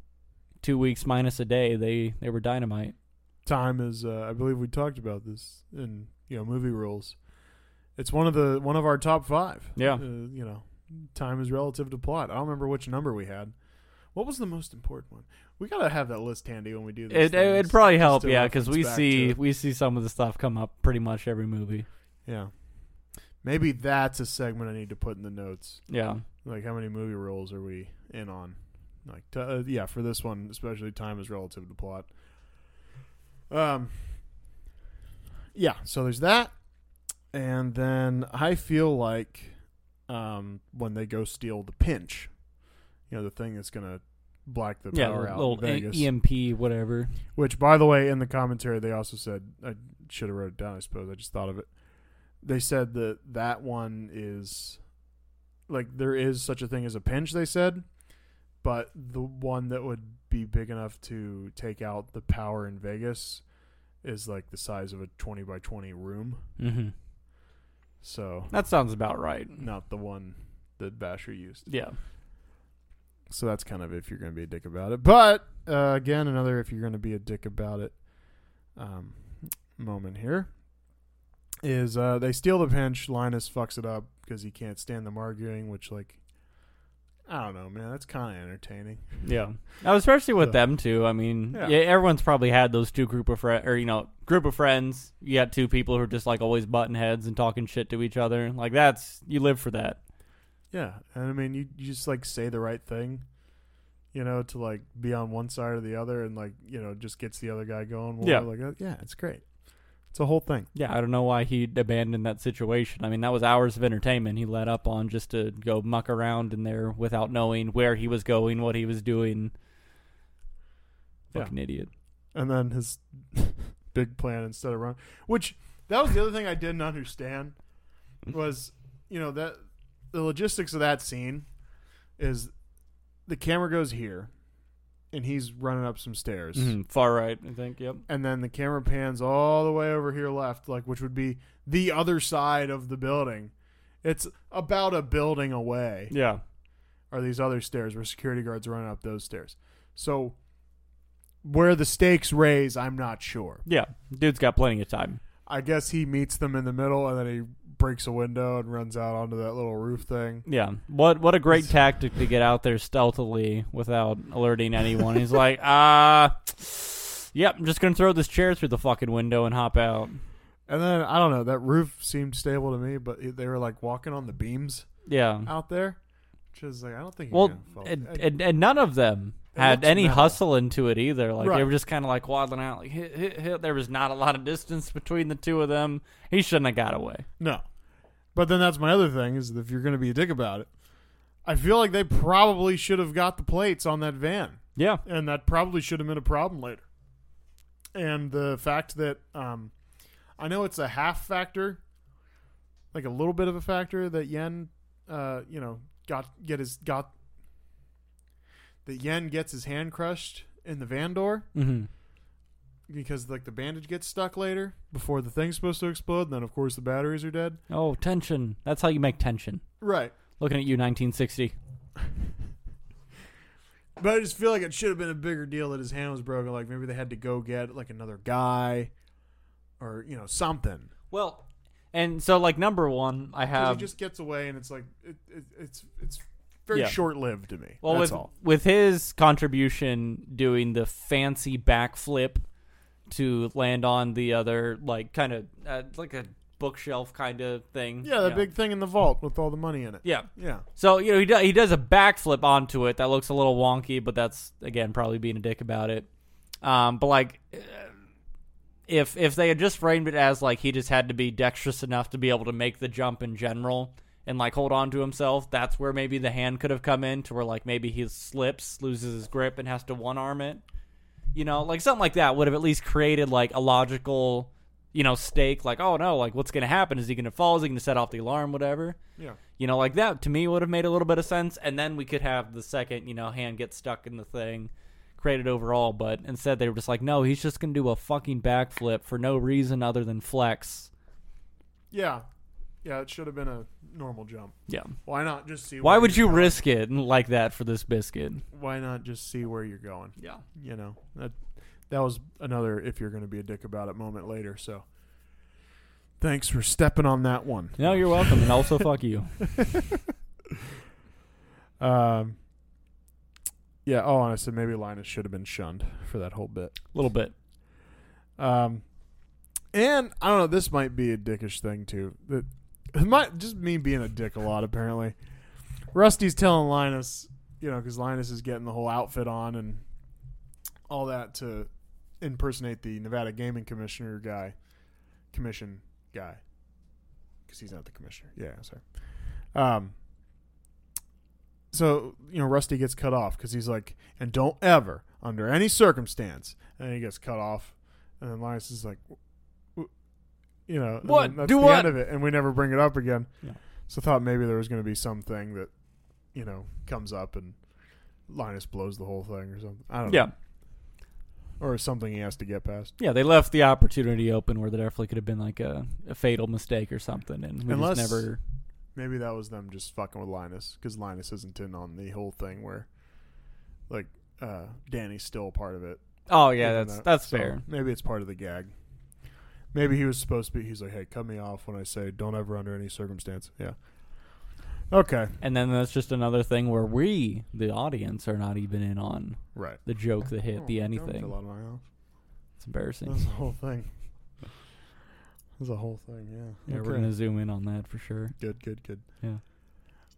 S6: two weeks minus a day, they they were dynamite.
S1: time is uh, i believe we talked about this in you know movie rules it's one of the one of our top five
S6: Yeah.
S1: uh, you know time is relative to plot i don't remember which number we had what was the most important one we gotta have that list handy when we do this
S6: It it would probably help, yeah, because we see we see some of the stuff come up pretty much every movie.
S1: Yeah. Maybe that's a segment I need to put in the notes.
S6: Yeah,
S1: Like, how many movie roles are we in on? Like, t- uh, yeah, for this one, especially time is relative to plot. Um, yeah. So there's that, and then I feel like, um, when they go steal the pinch, you know, the thing that's gonna black the
S6: yeah,
S1: power
S6: little,
S1: out
S6: little
S1: in
S6: E-
S1: Vegas.
S6: EMP, whatever.
S1: Which, by the way, in the commentary, they also said I should have wrote it down. I suppose I just thought of it. They said that that one is like there is such a thing as a pinch. They said, but the one that would be big enough to take out the power in Vegas is like the size of a twenty by twenty room.
S6: hmm
S1: So
S6: That sounds about right.
S1: not the one that Basher used.
S6: Yeah,
S1: So that's kind of if you're going to be a dick about it. But uh, again, another if you're going to be a dick about it um, moment here is uh, they steal the pinch. Linus fucks it up because he can't stand them arguing, which like I don't know, man. That's kind of entertaining.
S6: yeah. Especially with
S1: So-
S6: them too. I mean,
S1: Yeah.
S6: yeah. everyone's probably had those two group of friends, or you know, group of friends. You got two people who are just like always butting heads and talking shit to each other. Like that's you live for that.
S1: Yeah, and I mean, you, you just like say the right thing, you know, to like be on one side or the other, and like you know, just gets the other guy going. More.
S6: Yeah.
S1: like uh, yeah, it's great. It's a whole thing.
S6: Yeah, I don't know why he abandoned that situation. I mean, that was hours of entertainment he let up on just to go muck around in there without knowing where he was going, what he was doing.
S1: Yeah.
S6: Fucking idiot.
S1: and then his big plan instead of run which that was the other thing i didn't understand was you know that the logistics of that scene is the camera goes here and he's running up some stairs
S6: Mhm, Far right, I think. Yep.
S1: and then the camera pans all the way over here left like which would be the other side of the building it's about a building away
S6: Yeah.
S1: are these other stairs where security guards are running up those stairs. So where the stakes raise, I'm not sure.
S6: Yeah, dude's got plenty of time.
S1: I guess he meets them in the middle and then he breaks a window and runs out onto that little roof thing.
S6: Yeah, what what a great tactic to get out there stealthily without alerting anyone. He's like, uh yep, I'm just gonna throw this chair through the fucking window and hop out.
S1: And then I don't know, that roof seemed stable to me, but they were like walking on the beams
S6: Yeah.
S1: out there, which is like I don't think.
S6: Well, and, and, and none of them had any
S1: metal.
S6: hustle into it either. Like they were just kind of like waddling out, like hit, hit, hit. There was not a lot of distance between the two of them. He shouldn't have got away.
S1: no, but then that's my other thing is that if you're going to be a dick about it, I feel like they probably should have got the plates on that van.
S6: Yeah,
S1: and that probably should have been a problem later. And the fact that um, I know it's a half factor, like a little bit of a factor that Yen, uh, you know, got get his got that Yen gets his hand crushed in the van door
S6: hmm
S1: because like the bandage gets stuck later before the thing's supposed to explode. And then of course the batteries are dead.
S6: Oh, tension. That's how you make tension.
S1: Right.
S6: Looking at you, 1960.
S1: But I just feel like it should have been a bigger deal that his hand was broken. Like maybe they had to go get like another guy, or you know something.
S6: Well, and so like number one, I have
S1: he just gets away, and it's like it, it, it's it's very
S6: Yeah.
S1: short lived to me.
S6: well
S1: That's
S6: with
S1: all.
S6: with his contribution doing the fancy backflip to land on the other like kind of uh, like a bookshelf kind of thing.
S1: Yeah,
S6: the know.
S1: big thing in the vault with all the money in it.
S6: Yeah.
S1: Yeah,
S6: So you know he does he does a backflip onto it that looks a little wonky, but that's again probably being a dick about it. Um, but like, uh, if if they had just framed it as like he just had to be dexterous enough to be able to make the jump in general and like hold on to himself, that's where maybe the hand could have come in to where like maybe he slips, loses his grip, and has to one arm it. You know, like something like that would have at least created like a logical, you know, stake. Like, oh no, like what's gonna happen? Is he gonna fall? Is he gonna set off the alarm? Whatever.
S1: yeah.
S6: You know, like that to me would have made a little bit of sense, and then we could have the second, you know, hand get stuck in the thing, created overall. But instead, they were just like, no, he's just gonna do a fucking backflip for no reason other than flex.
S1: Yeah, yeah. It should have been a normal jump.
S6: Yeah.
S1: Why not just see?
S6: Why
S1: where
S6: would
S1: you're
S6: you
S1: going?
S6: risk it like that for this biscuit?
S1: Why not just see where you're going?
S6: Yeah.
S1: You know that that was another if you're going to be a dick about it moment later. So thanks for stepping on that one.
S6: No, you're welcome, and also fuck you.
S1: Um. Yeah. Oh, and I said maybe Linus should have been shunned for that whole bit.
S6: A little bit.
S1: Um, and I don't know. This might be a dickish thing too. That might just me being a dick a lot. Apparently, Rusty's telling Linus, you know, because Linus is getting the whole outfit on and all that to impersonate the Nevada Gaming Commissioner guy, commission guy, because he's not the commissioner. Yeah, sorry. Um. So you know, Rusty gets cut off because he's like, and don't ever, under any circumstance, and he gets cut off. And then Linus is like, "W- you know,
S6: What?
S1: That's
S6: Do
S1: the
S6: what?
S1: end of it, and we never bring it up again.
S6: Yeah.
S1: So I thought maybe there was going to be something that, you know, comes up and Linus blows the whole thing or something. I don't know. Yeah. Or something he has to get past.
S6: Yeah, they left the opportunity open where there definitely could have been like a, a fatal mistake or something, and we
S1: Unless-
S6: just never.
S1: Maybe that was them just fucking with Linus because Linus isn't in on the whole thing where, like, uh, Danny's still a part of it.
S6: Oh yeah, that's
S1: though-
S6: that's
S1: so
S6: fair.
S1: Maybe it's part of the gag. Maybe he was supposed to be. He's like, "Hey, cut me off when I say don't ever under any circumstance." Yeah. Okay.
S6: And then that's just another thing where we, the audience, are not even in on
S1: Right.
S6: the joke the hit
S1: Oh,
S6: the anything.
S1: fell out of my mouth.
S6: It's embarrassing.
S1: That's the whole thing. That's the whole thing. Yeah.
S6: Yeah,
S1: Okay.
S6: we're gonna zoom in on that for sure.
S1: Good. Good. Good.
S6: Yeah.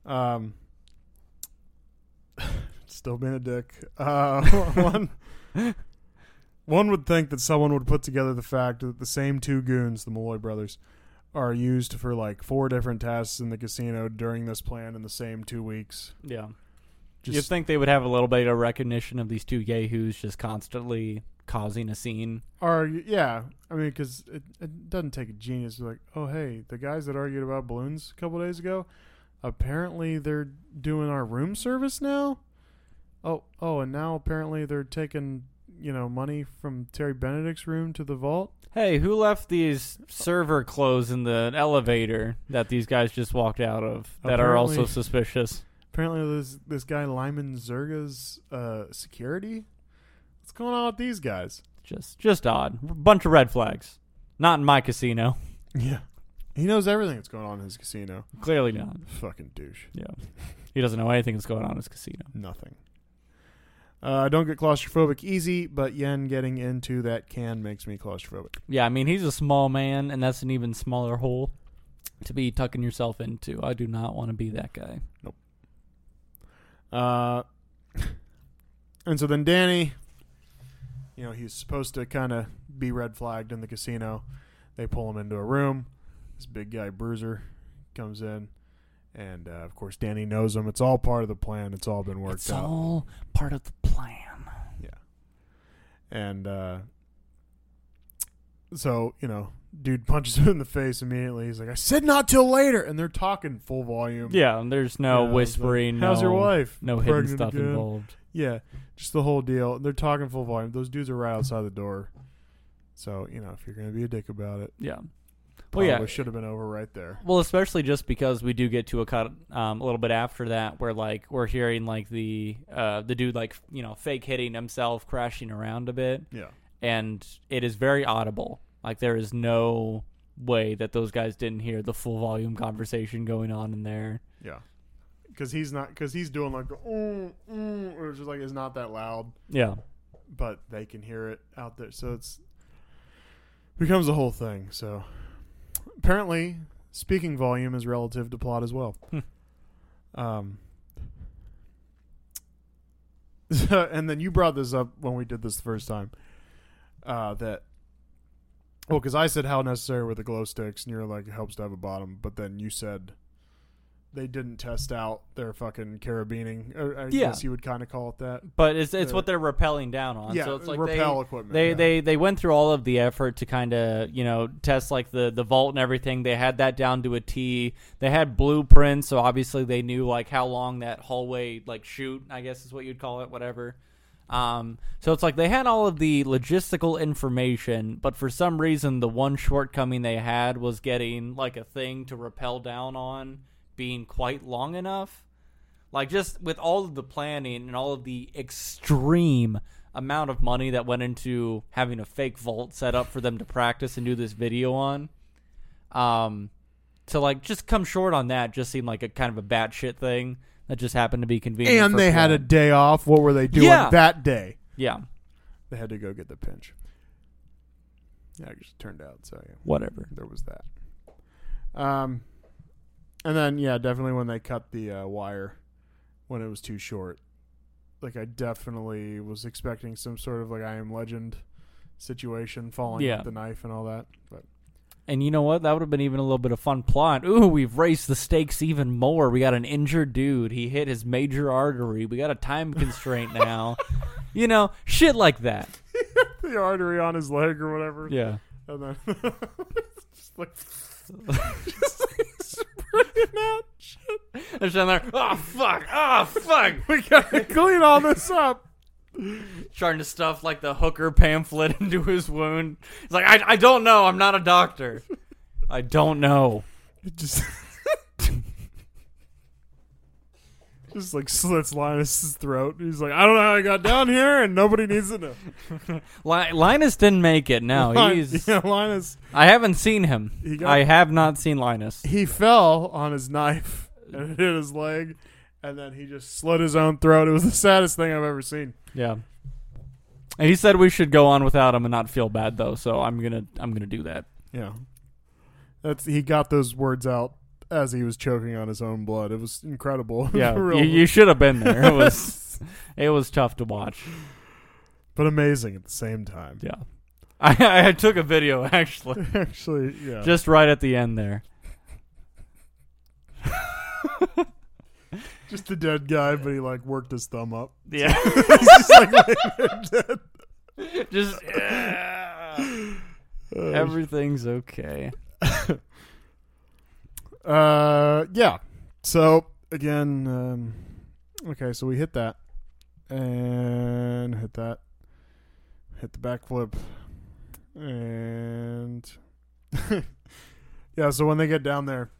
S1: Um. Still being a dick. Uh, one. One would think that someone would put together the fact that the same two goons, the Malloy brothers, are used for like four different tasks in the casino during this plan in the same two weeks.
S6: Yeah.
S1: Just
S6: You'd think they would have a little bit of recognition of these two yahoos just constantly causing a scene.
S1: Are yeah, I mean, because it, it doesn't take a genius to be like, oh hey, the guys that argued about balloons a couple days ago, apparently they're doing our room service now. Oh oh, and now apparently they're taking you know money from Terry Benedict's room to the vault.
S6: Hey, who left these server clothes in the elevator that these guys just walked out of that are also suspicious?
S1: Apparently this this guy Lyman Zerga's uh, security. What's going on with these guys?
S6: Just just odd. Bunch of red flags. Not in my casino.
S1: Yeah. He knows everything that's going on in his casino.
S6: Clearly not.
S1: Fucking douche.
S6: Yeah. He doesn't know anything that's going on in his casino.
S1: Nothing. Uh, don't get claustrophobic easy, but Yen getting into that can makes me claustrophobic.
S6: Yeah, I mean he's a small man, and that's an even smaller hole to be tucking yourself into. I do not want to be that guy. Nope.
S1: Uh, and so then Danny, you know, he's supposed to kind of be red flagged in the casino. They pull him into a room. This big guy, Bruiser, comes in. And uh, of course, Danny knows him. It's all part of the plan. It's all been worked
S6: It's
S1: out.
S6: all part of the plan.
S1: Yeah, and uh, so, you know, dude punches him in the face immediately. He's like, I said not till later. And they're talking full volume.
S6: Yeah, and there's no
S1: You know, it's like,
S6: whispering.
S1: How's your wife?
S6: No hidden stuff
S1: again?"
S6: involved.
S1: Yeah, just the whole deal. They're talking full volume. Those dudes are right outside the door. So, you know, if you're going to be a dick about it,
S6: Yeah.
S1: Probably
S6: Well, yeah.
S1: should have been over right there.
S6: Well, especially just because we do get to a cut um, a little bit after that, where like we're hearing like the uh, the dude like you know fake hitting himself, crashing around a bit,
S1: Yeah.
S6: and it is very audible. Like there is no way that those guys didn't hear the full volume conversation going on in there.
S1: Yeah. Because he's not, because he's doing like the, mm, mm, or it's just like, it's not that loud,
S6: Yeah.
S1: but they can hear it out there. So it's, becomes a whole thing. So apparently, speaking volume is relative to plot as well.
S6: Hmm.
S1: Um, and then you brought this up when we did this the first time. Uh, that well, because I said how necessary were the glow sticks, and you're like it helps to have a bottom, but then you said they didn't test out their fucking carabining. Or I
S6: Yeah.
S1: guess you would kind of call it that.
S6: But it's it's
S1: Uh,
S6: what they're rappelling down on.
S1: yeah,
S6: so it's like
S1: rappel
S6: they,
S1: equipment.
S6: They
S1: yeah.
S6: they they went through all of the effort to kind of you know test like the the vault and everything. They had that down to a T. They had blueprints, so obviously they knew like how long that hallway like shoot. I guess is what you'd call it, whatever. Um, so it's like they had all of the logistical information, but for some reason the one shortcoming they had was getting like a thing to rappel down on being quite long enough like just with all of the planning and all of the extreme amount of money that went into having a fake vault set up for them to practice and do this video on um to like just come short on that just seemed like a kind of a batshit thing that just happened to be convenient
S1: and they had a day off. What were they doing
S6: Yeah.
S1: that day?
S6: yeah
S1: They had to go get the pinch. Yeah, it just turned out. So yeah,
S6: whatever
S1: there was that. Um, and then yeah, definitely when they cut the uh, wire when it was too short. Like I definitely was expecting some sort of like I am legend situation, falling
S6: Yeah.
S1: with the knife and all that. But
S6: and you know what that would have been even a little bit of fun plot ooh we've raised the stakes even more we got an injured dude he hit his major artery we got a time constraint now you know shit like that
S1: the artery on his leg or whatever.
S6: yeah
S1: And then just like just like spraying out shit.
S6: They're sitting there. Oh fuck! Oh fuck!
S1: We gotta clean all this up.
S6: Trying to stuff like the hooker pamphlet into his wound. It's like I, I don't know. I'm not a doctor. I don't know.
S1: It just just like slits Linus's throat. He's like, I don't know how I got down here, and nobody needs to know.
S6: Li- Linus didn't make it. No,
S1: Lin-
S6: he's.
S1: yeah, Linus.
S6: I haven't seen him.
S1: Got-
S6: I have not seen Linus.
S1: He fell on his knife and hit his leg, and then he just slit his own throat. It was the saddest thing I've ever seen.
S6: Yeah. And he said we should go on without him and not feel bad though. So I'm gonna I'm gonna do that.
S1: Yeah, that's he got those words out as he was choking on his own blood. It was incredible.
S6: Yeah, you, you should have been there. It was it was tough to watch.
S1: but amazing at the same time.
S6: Yeah. I, I took a video actually,
S1: Actually, yeah.
S6: just right at the end there.
S1: Just a dead guy, but he like worked his thumb up.
S6: Yeah.
S1: He's just like dead.
S6: just yeah.
S1: Uh,
S6: everything's okay.
S1: Uh, yeah. So again, um, okay. So we hit that, and hit that, hit the backflip, and yeah. So when they get down there,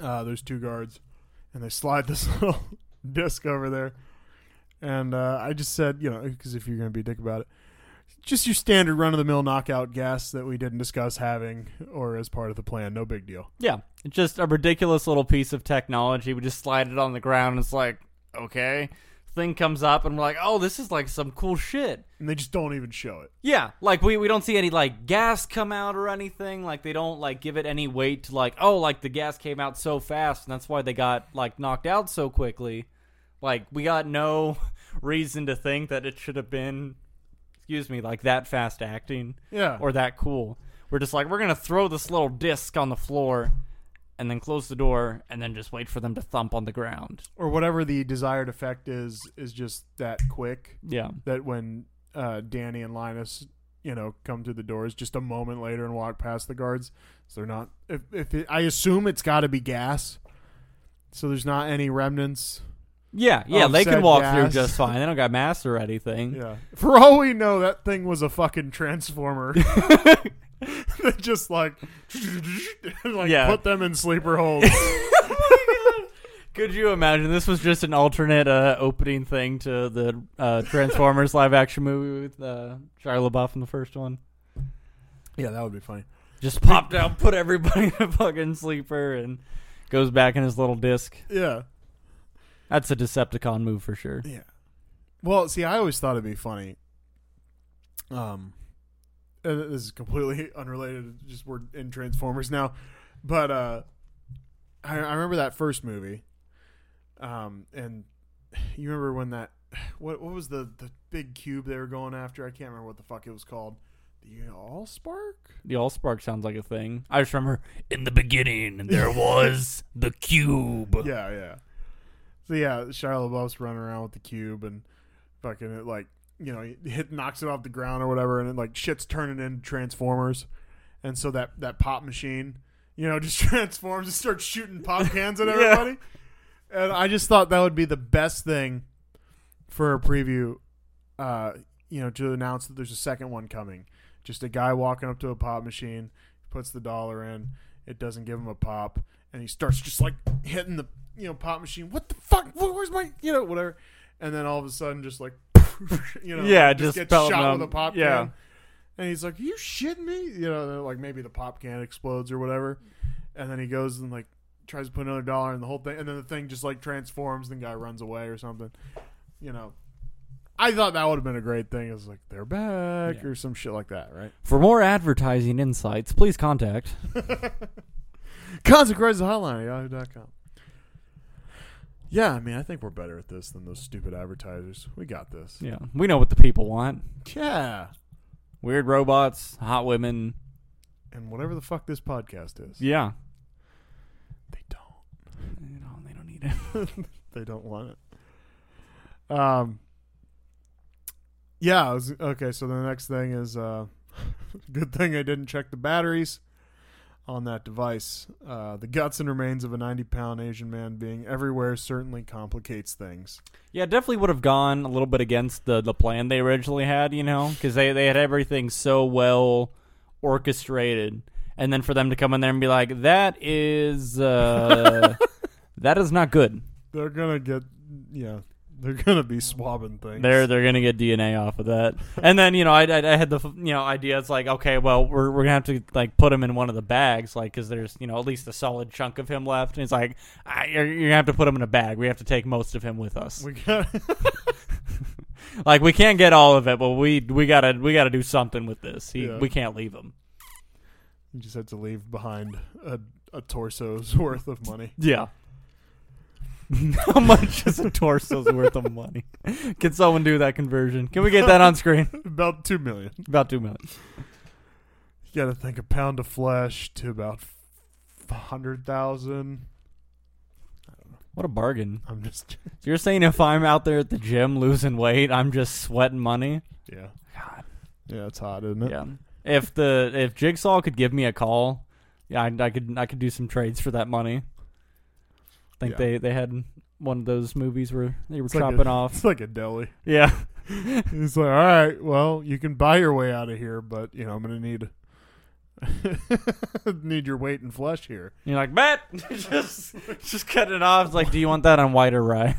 S1: uh, there's two guards, and they slide this little disc over there, and uh, I just said, you know, because if you're gonna be a dick about it, just your standard run of the mill knockout gas that we didn't discuss having or as part of the plan. No big deal.
S6: Yeah, it's just a ridiculous little piece of technology. We just slide it on the ground. And it's like, okay, thing comes up, and we're like, oh, this is like some cool shit.
S1: And they just don't even show it.
S6: Yeah, like we, we don't see any like gas come out or anything. Like they don't like give it any weight to like, oh, like the gas came out so fast, and that's why they got like knocked out so quickly. Like we got no reason to think that it should have been, excuse me, like that fast acting
S1: Yeah.
S6: or that cool. We're just like, we're gonna throw this little disc on the floor, and then close the door, and then just wait for them to thump on the ground.
S1: or whatever the desired effect is is just that quick
S6: Yeah,
S1: that when uh, Danny and Linus you know come through the doors just a moment later and walk past the guards so they're not if, if it, I assume it's got to be gas so there's not any remnants
S6: yeah, yeah. They can walk
S1: gas.
S6: through just fine. They don't got masks or anything.
S1: yeah for all we know that thing was a fucking transformer that just like like
S6: Yeah.
S1: put them in sleeper holds
S6: Could you imagine this was just an alternate uh, opening thing to the uh, Transformers live action movie with uh, Shia LaBeouf in the first one?
S1: yeah that would be funny
S6: Just popped out, put everybody in a fucking sleeper, and goes back in his little disc.
S1: yeah
S6: That's a Decepticon move for sure.
S1: Yeah. Well, see, I always thought it'd be funny. Um, and this is completely unrelated. Just we're in Transformers now, but uh, I, I remember that first movie. Um, and you remember when that what what was the the big cube they were going after? I can't remember what the fuck it was called. The Allspark.
S6: The Allspark sounds like a thing. I just remember in the beginning there was the cube.
S1: Yeah, yeah. So yeah, Shia LaBeouf's running around with the cube and fucking it like you know he hit knocks it off the ground or whatever, and it like shit's turning into Transformers, and so that that pop machine, you know, just transforms and starts shooting pop cans at
S6: Yeah.
S1: everybody. And I just thought that would be the best thing for a preview, uh, you know, to announce that there's a second one coming. Just a guy walking up to a pop machine, puts the dollar in, it doesn't give him a pop, and he starts just like hitting the you know pop machine. What the fuck? Where's my you know whatever? And then all of a sudden, just like you know,
S6: Yeah,
S1: just,
S6: just
S1: gets
S6: pelting
S1: shot
S6: them.
S1: with a pop
S6: Yeah.
S1: can. And he's like, "You shitting me?" You know, like maybe the pop can explodes or whatever. And then he goes and like tries to put another dollar in the whole thing, and then the thing just like transforms. And the guy runs away or something. You know, I thought that would have been a great thing. It's like they're back
S6: Yeah.
S1: or some shit like that, right?
S6: For more advertising insights, please contact.
S1: Consequences hotline at yahoo.com. Yeah, I mean, I think we're better at this than those stupid advertisers. We got this.
S6: Yeah, we know what the people want:
S1: Yeah.
S6: weird robots, hot women.
S1: And whatever the fuck this podcast is,
S6: Yeah,
S1: they don't.
S6: you know, they don't need it.
S1: they don't want it. Um. Yeah. I was, okay. So the next thing is, uh, good thing I didn't check the batteries on that device. Uh, the guts and remains of a 90 pound Asian man being everywhere certainly complicates things.
S6: Yeah, definitely would have gone a little bit against the the plan they originally had, you know, because they they had everything so well orchestrated, and then for them to come in there and be like, "That is uh, that is not good."
S1: They're gonna get, yeah, they're gonna be swabbing things.
S6: They're they're gonna get DNA off of that, and then you know I, I, I had the you know idea. It's like okay, well we're we're gonna have to like put him in one of the bags, like because there's you know at least a solid chunk of him left, and it's like ah, you're, you're gonna have to put him in a bag. We have to take most of him with us.
S1: we got.
S6: Like we can't get all of it, but we we gotta we gotta do something with this. He,
S1: Yeah.
S6: We can't leave him.
S1: you just had to leave behind a, a torso's worth of money.
S6: Yeah. How much is a torso's worth of money? Can someone do that conversion? Can we get that on screen?
S1: About two million.
S6: About two million.
S1: You got to think a pound of flesh to about hundred thousand.
S6: What a bargain!
S1: I'm just,
S6: So you're saying if I'm out there at the gym losing weight, I'm just sweating money?
S1: yeah,
S6: God.
S1: yeah, it's hot, isn't it?
S6: Yeah. If the if Jigsaw could give me a call, yeah, I, I could I could do some trades for that money. I think
S1: Yeah.
S6: they they had one of those movies where they were
S1: It's like
S6: chopping
S1: a-
S6: off.
S1: It's like a deli.
S6: Yeah.
S1: He's like, all right, well, you can buy your way out of here, but you know, I'm gonna need need your weight and flesh here.
S6: You're like, Matt, just just cut it off. It's like, do you want that on white or rye?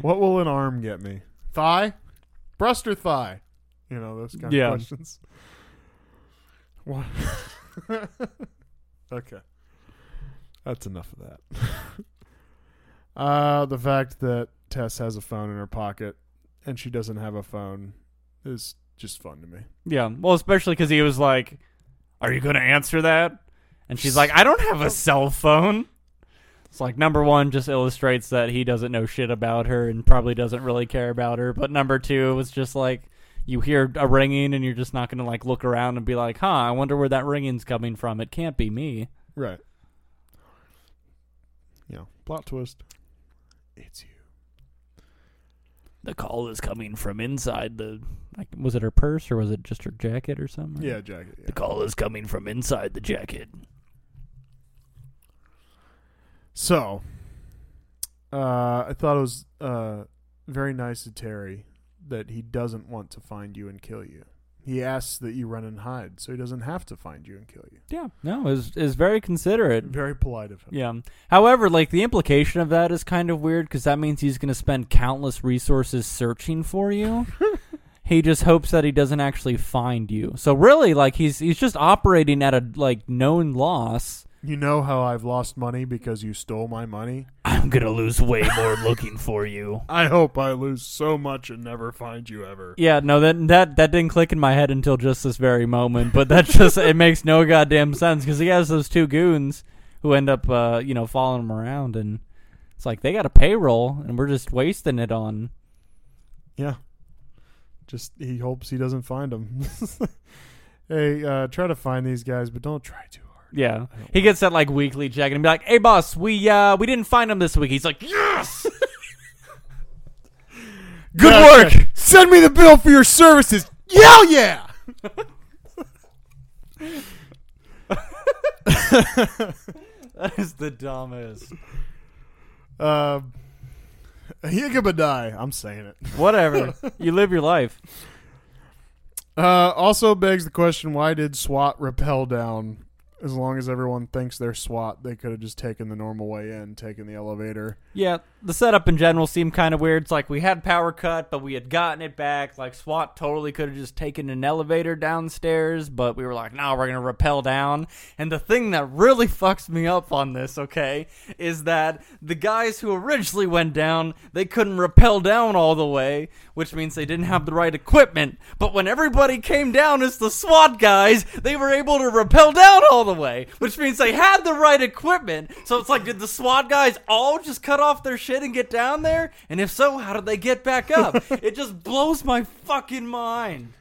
S1: what will an arm get me? Thigh, breast, or thigh? You know those kind
S6: Yeah.
S1: of questions. What? okay, that's enough of that. uh, the fact that Tess has a phone in her pocket and she doesn't have a phone is just fun to me.
S6: Yeah. Well, especially because he was like, "Are you going to answer that?" And she's like, "I don't have a cell phone." It's like number one just illustrates that he doesn't know shit about her and probably doesn't really care about her. But number two it was just like you hear a ringing and you're just not going to like look around and be like, "Huh, I wonder where that ringing's coming from. It can't be me."
S1: Right. You know, plot twist. It's you.
S6: The call is coming from inside the. Like, was it her purse or was it just her jacket or something?
S1: Yeah, jacket. Yeah.
S6: The call is coming from inside the jacket.
S1: So, uh, I thought it was uh, very nice of Terry that he doesn't want to find you and kill you. He asks that you run and hide, so he doesn't have to find you and kill you.
S6: Yeah, no, is is very considerate.
S1: Very polite of him.
S6: Yeah. However, like the implication of that is kind of weird because that means he's going to spend countless resources searching for you. he just hopes that he doesn't actually find you. So really, like he's he's just operating at a like known loss.
S1: You know how I've lost money because you stole my money?
S6: I'm gonna lose way more looking for you.
S1: I hope I lose so much and never find you ever.
S6: Yeah, no, that that that didn't click in my head until just this very moment. But that just it makes no goddamn sense because he has those two goons who end up, uh, you know, following him around, and it's like they got a payroll, and we're just wasting it on.
S1: Yeah. Just he hopes he doesn't find them. hey, uh, try to find these guys, but don't try too hard.
S6: Yeah, he gets that like weekly check and be like, "Hey, boss, we uh we didn't find him this week." He's like, "Yes, good work."
S1: Send me the bill for your services. Yeah, yeah.
S6: That is the dumbest.
S1: Um, Yigabadai. I'm saying it.
S6: Whatever, you live your life.
S1: Uh, also begs the question: Why did SWAT rappel down? As long as everyone thinks they're SWAT, they could have just taken the normal way in, taken the elevator.
S6: Yeah, the setup in general seemed kind of weird. It's like we had power cut, but we had gotten it back. Like SWAT totally could have just taken an elevator downstairs, but we were like, no, we're gonna rappel down. And the thing that really fucks me up on this, okay, is that the guys who originally went down, they couldn't rappel down all the way, which means they didn't have the right equipment. But when everybody came down as the SWAT guys, they were able to rappel down all the way, which means they had the right equipment. So it's like, did the SWAT guys all just cut off their and get down there? And if so, how did they get back up? it just blows my fucking mind.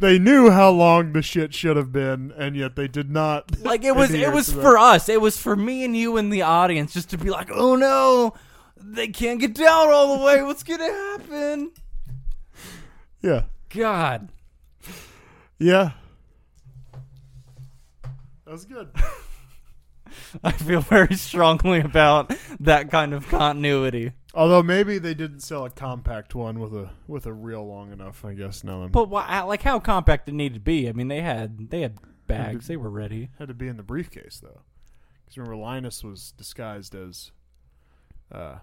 S1: They knew how long the shit should have been, and yet they did not.
S6: Like it was, it was for us. It was for me and you in the audience, just to be like, oh no, they can't get down all the way. What's gonna happen?
S1: Yeah,
S6: God.
S1: yeah. That was good.
S6: I feel very strongly about that kind of continuity.
S1: Although maybe they didn't sell a compact one with a with a reel long enough. I guess now I'm
S6: But why, like, how compact it needed to be? I mean, they had they had bags. They were ready.
S1: had to be in the briefcase though, because remember Linus was disguised as. Uh,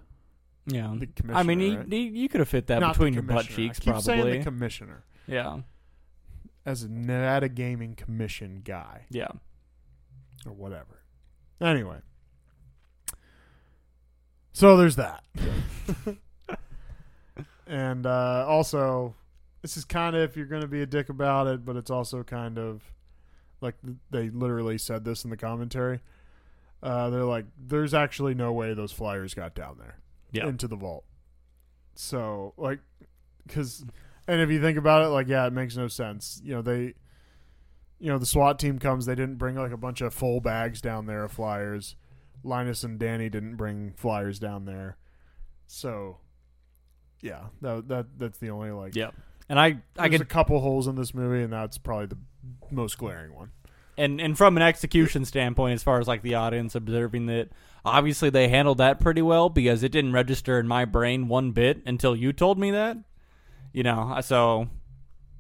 S6: Yeah.
S1: The commissioner.
S6: I mean,
S1: commissioner, right?
S6: you, you could have fit that
S1: not the
S6: between your butt
S1: commissioner. I
S6: cheeks,
S1: keep saying
S6: probably.
S1: the commissioner
S6: yeah.
S1: as a Nevada Gaming Commission guy
S6: Yeah.
S1: or whatever. Anyway, so there's that, and uh, also this is kind of if you're going to be a dick about it, but it's also kind of like they literally said this in the commentary. Uh, they're like, "There's actually no way those flyers got down there
S6: Yeah.
S1: into the vault." So, like, because, and if you think about it, like, yeah, it makes no sense. You know, they, you know, the SWAT team comes. They didn't bring like a bunch of full bags down there of flyers. Linus and Danny didn't bring flyers down there. So, yeah, that that that's the only like.
S6: Yeah. And I, I could
S1: a couple holes in this movie, and that's probably the most glaring one.
S6: and and from an execution standpoint as far as like the audience observing that obviously they handled that pretty well because it didn't register in my brain one bit until you told me that you know so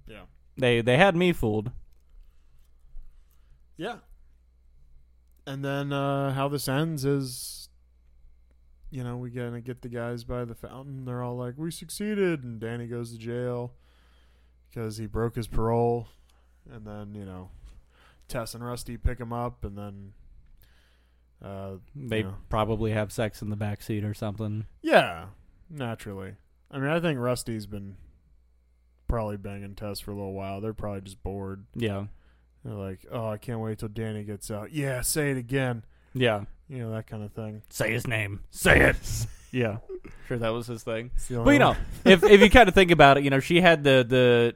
S1: Yeah.
S6: they they had me fooled
S1: Yeah. And then uh, how this ends is, you know, we gonna get the guys by the fountain. They're all like, we succeeded, and Danny goes to jail because he broke his parole, and then you know, Tess and Rusty pick him up, and then. Uh,
S6: They
S1: you know.
S6: probably have sex in the back seat or something.
S1: Yeah, naturally. I mean, I think Rusty's been probably banging Tess for a little while. They're probably just bored.
S6: Yeah.
S1: They're like, "Oh, I can't wait till Danny gets out." Yeah, say it again.
S6: Yeah.
S1: You know that kind of thing.
S6: Say his name. Say it. yeah. Sure, that was his thing.
S1: It's the only
S6: Well, you know, if if you kind of think about it, you know, she had the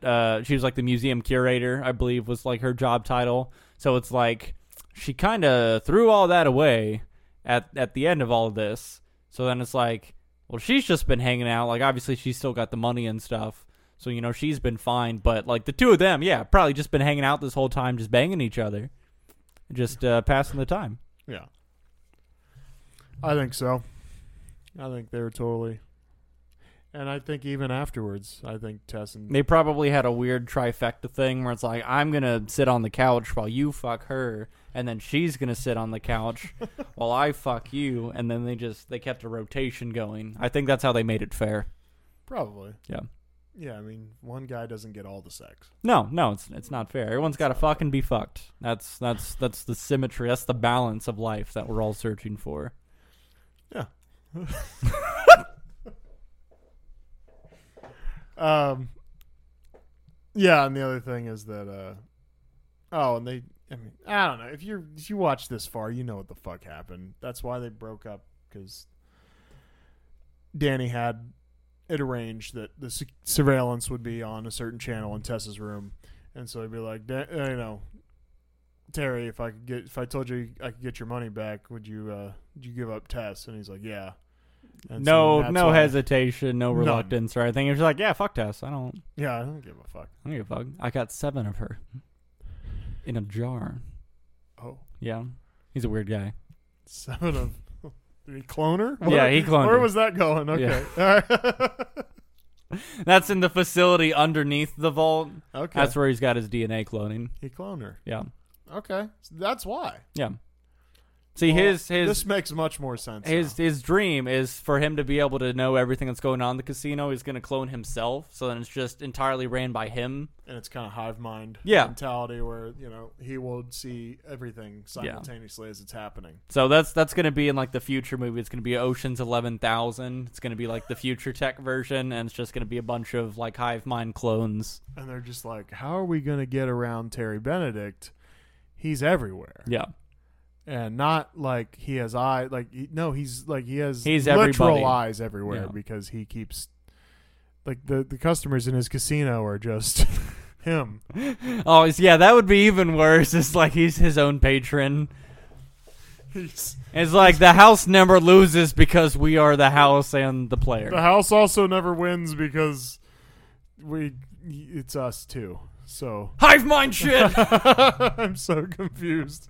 S6: the uh, she was like the museum curator, I believe, was like her job title. So it's like she kind of threw all that away at at the end of all of this. So then it's like, well, she's just been hanging out. Like obviously, she's still got the money and stuff. So you know, she's been fine. But like the two of them, yeah, probably just been hanging out this whole time, just banging each other, just uh, passing the time.
S1: yeah, I think so. I think they were totally, and I think even afterwards, I think Tess and
S6: They probably had a weird trifecta thing where it's like, I'm gonna sit on the couch while you fuck her, and then she's gonna sit on the couch while I fuck you, and then they just they kept a rotation going. I think that's how they made it fair.
S1: probably,
S6: Yeah.
S1: Yeah. I mean, one guy doesn't get all the sex.
S6: No, no, it's it's not fair. Everyone's got to fucking be fucked. That's that's that's the symmetry. That's the balance of life that we're all searching for. Yeah.
S1: um, yeah, and the other thing is that, uh, oh, and they, I mean, I don't know. If you if you watch this far, you know what the fuck happened. That's why they broke up because Danny had it arranged that the su- surveillance would be on a certain channel in Tessa's room, and so he'd be like, "Da- uh, you know, Terry, if I could get, if I told you I could get your money back, would you, uh, would you give up Tess? And he's like, yeah. And
S6: no,
S1: that's
S6: no hesitation, no reluctance or anything. It was like, yeah, fuck Tess. I don't,
S1: Yeah, I don't give a fuck.
S6: I don't give a fuck. I got seven of her in a jar.
S1: Oh.
S6: Yeah, he's a weird guy.
S1: Seven of. Did he clone her?
S6: Yeah, he cloned
S1: Where
S6: her.
S1: was that going? Okay.
S6: That's in the facility underneath the vault.
S1: okay.
S6: That's where he's got his DNA cloning.
S1: he cloned her.
S6: Yeah,
S1: Okay. So that's why.
S6: yeah. See,
S1: Well,
S6: his his
S1: This makes much more sense.
S6: his
S1: now.
S6: his dream is for him to be able to know everything that's going on in the casino. He's going to clone himself, so then it's just entirely ran by him.
S1: and it's kind of hive mind
S6: Yeah.
S1: mentality where you know he will see everything simultaneously as it's happening.
S6: So that's that's going to be in like the future movie. It's going to be Ocean's Eleven Thousand. It's going to be like the future tech version, and it's just going to be a bunch of like hive mind clones.
S1: And they're just like, how are we going to get around Terry Benedict? He's everywhere,
S6: Yeah,
S1: and not like he has eye. Like he, no, he's like he has
S6: He's
S1: literal
S6: everybody.
S1: eyes everywhere
S6: Yeah.
S1: because he keeps like the the customers in his casino are just him.
S6: Oh, it's- yeah, that would be even worse. It's like he's his own patron.
S1: He's,
S6: It's like the house never loses because we are the house and the player.
S1: the house also never wins because we it's us too. So
S6: Hive mind shit.
S1: I'm so confused.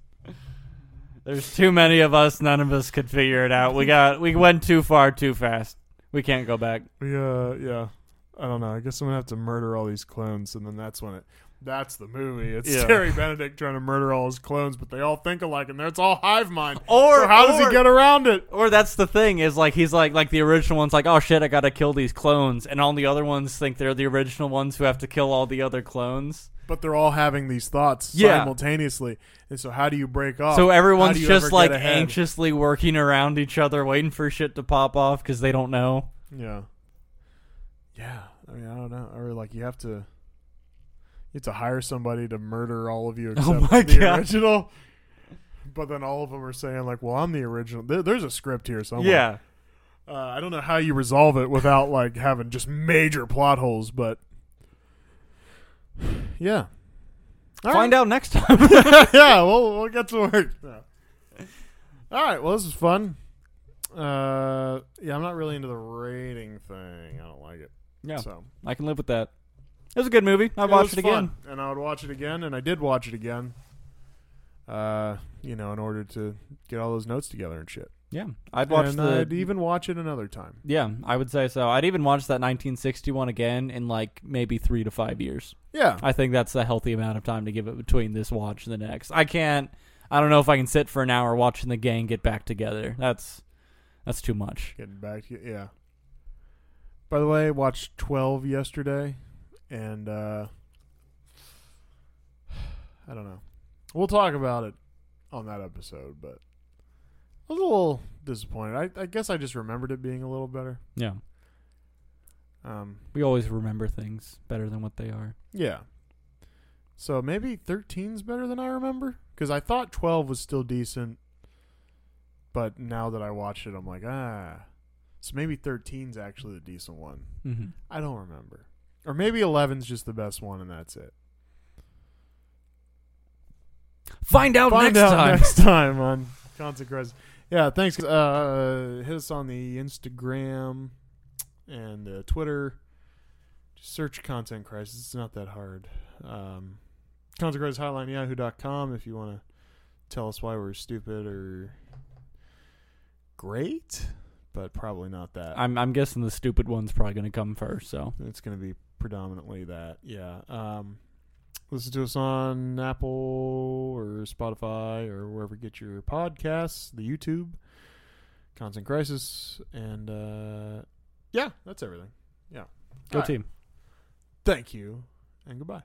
S6: There's too many of us. None of us could figure it out. We got we went too far too fast. We can't go back.
S1: We uh yeah. I don't know. I guess I'm gonna have to murder all these clones, and then that's when it. That's the movie. It's
S6: Yeah.
S1: Terry Benedict trying to murder all his clones, but they all think alike, and it's all hive mind.
S6: Or-
S1: so how does he get around it?
S6: Or that's the thing is like he's like like the original one's like oh shit I gotta kill these clones and all the other ones think they're the original ones who have to kill all the other clones.
S1: But they're all having these thoughts
S6: Yeah.
S1: simultaneously, and so how do you break off?
S6: So everyone's just like anxiously working around each other, waiting for shit to pop off because they don't know.
S1: Yeah. Yeah. I mean, I don't know. Or like you have to you have to hire somebody to murder all of you except
S6: Oh my
S1: the
S6: God.
S1: original. But then all of them are saying like, "Well, I'm the original." There, there's a script here somewhere.
S6: Yeah.
S1: Uh, I don't know how you resolve it without like having just major plot holes, but yeah. All
S6: Find out next time.
S1: yeah, we'll we'll get to work. Yeah. All right. Well, this is fun. Uh, yeah, I'm not really into the rating thing. I don't like it.
S6: yeah,
S1: So
S6: I can live with that. It was a good movie.
S1: I
S6: watched
S1: It
S6: it again.
S1: fun, and I would watch it again, and I did watch it again. Uh, you know, in order to get all those notes together and shit.
S6: Yeah, I'd watch
S1: and
S6: the.
S1: I'd even watch it another time.
S6: yeah, I would say so. I'd even watch that 1961 again in like maybe three to five years.
S1: Yeah,
S6: I think that's a healthy amount of time to give it between this watch and the next. I can't. I don't know if I can sit for an hour watching the gang get back together. That's That's too much.
S1: Getting back yeah. By the way, watched Twelve yesterday, and uh I don't know. We'll talk about it on that episode, but I was a little disappointed. I, I guess I just remembered it being a little better.
S6: Yeah.
S1: Um,
S6: We always remember things better than what they are.
S1: yeah. So maybe 13's better than I remember because I thought 12 was still decent, but now that I watched it, I'm like, ah. So maybe 13's actually the decent one.
S6: Mm-hmm.
S1: I don't remember. Or maybe 11's just the best one and that's it.
S6: Find out
S1: Find
S6: next
S1: out
S6: time.
S1: next time on Consequences. Yeah, thanks. Uh, hit us on the Instagram and uh, Twitter. Just search Content Crisis. It's not that hard. Um, Content Crisis Hotline Yahoo.com if you want to tell us why we're stupid or great, but probably not that.
S6: I'm I'm guessing the stupid one's probably going to come first. So
S1: It's going to be predominantly that. Yeah. Um, listen to us on Apple or Spotify or wherever you get your podcasts, the YouTube, Content Crisis, and uh, yeah, that's everything. Yeah.
S6: go
S1: All right.
S6: team.
S1: Thank you and goodbye.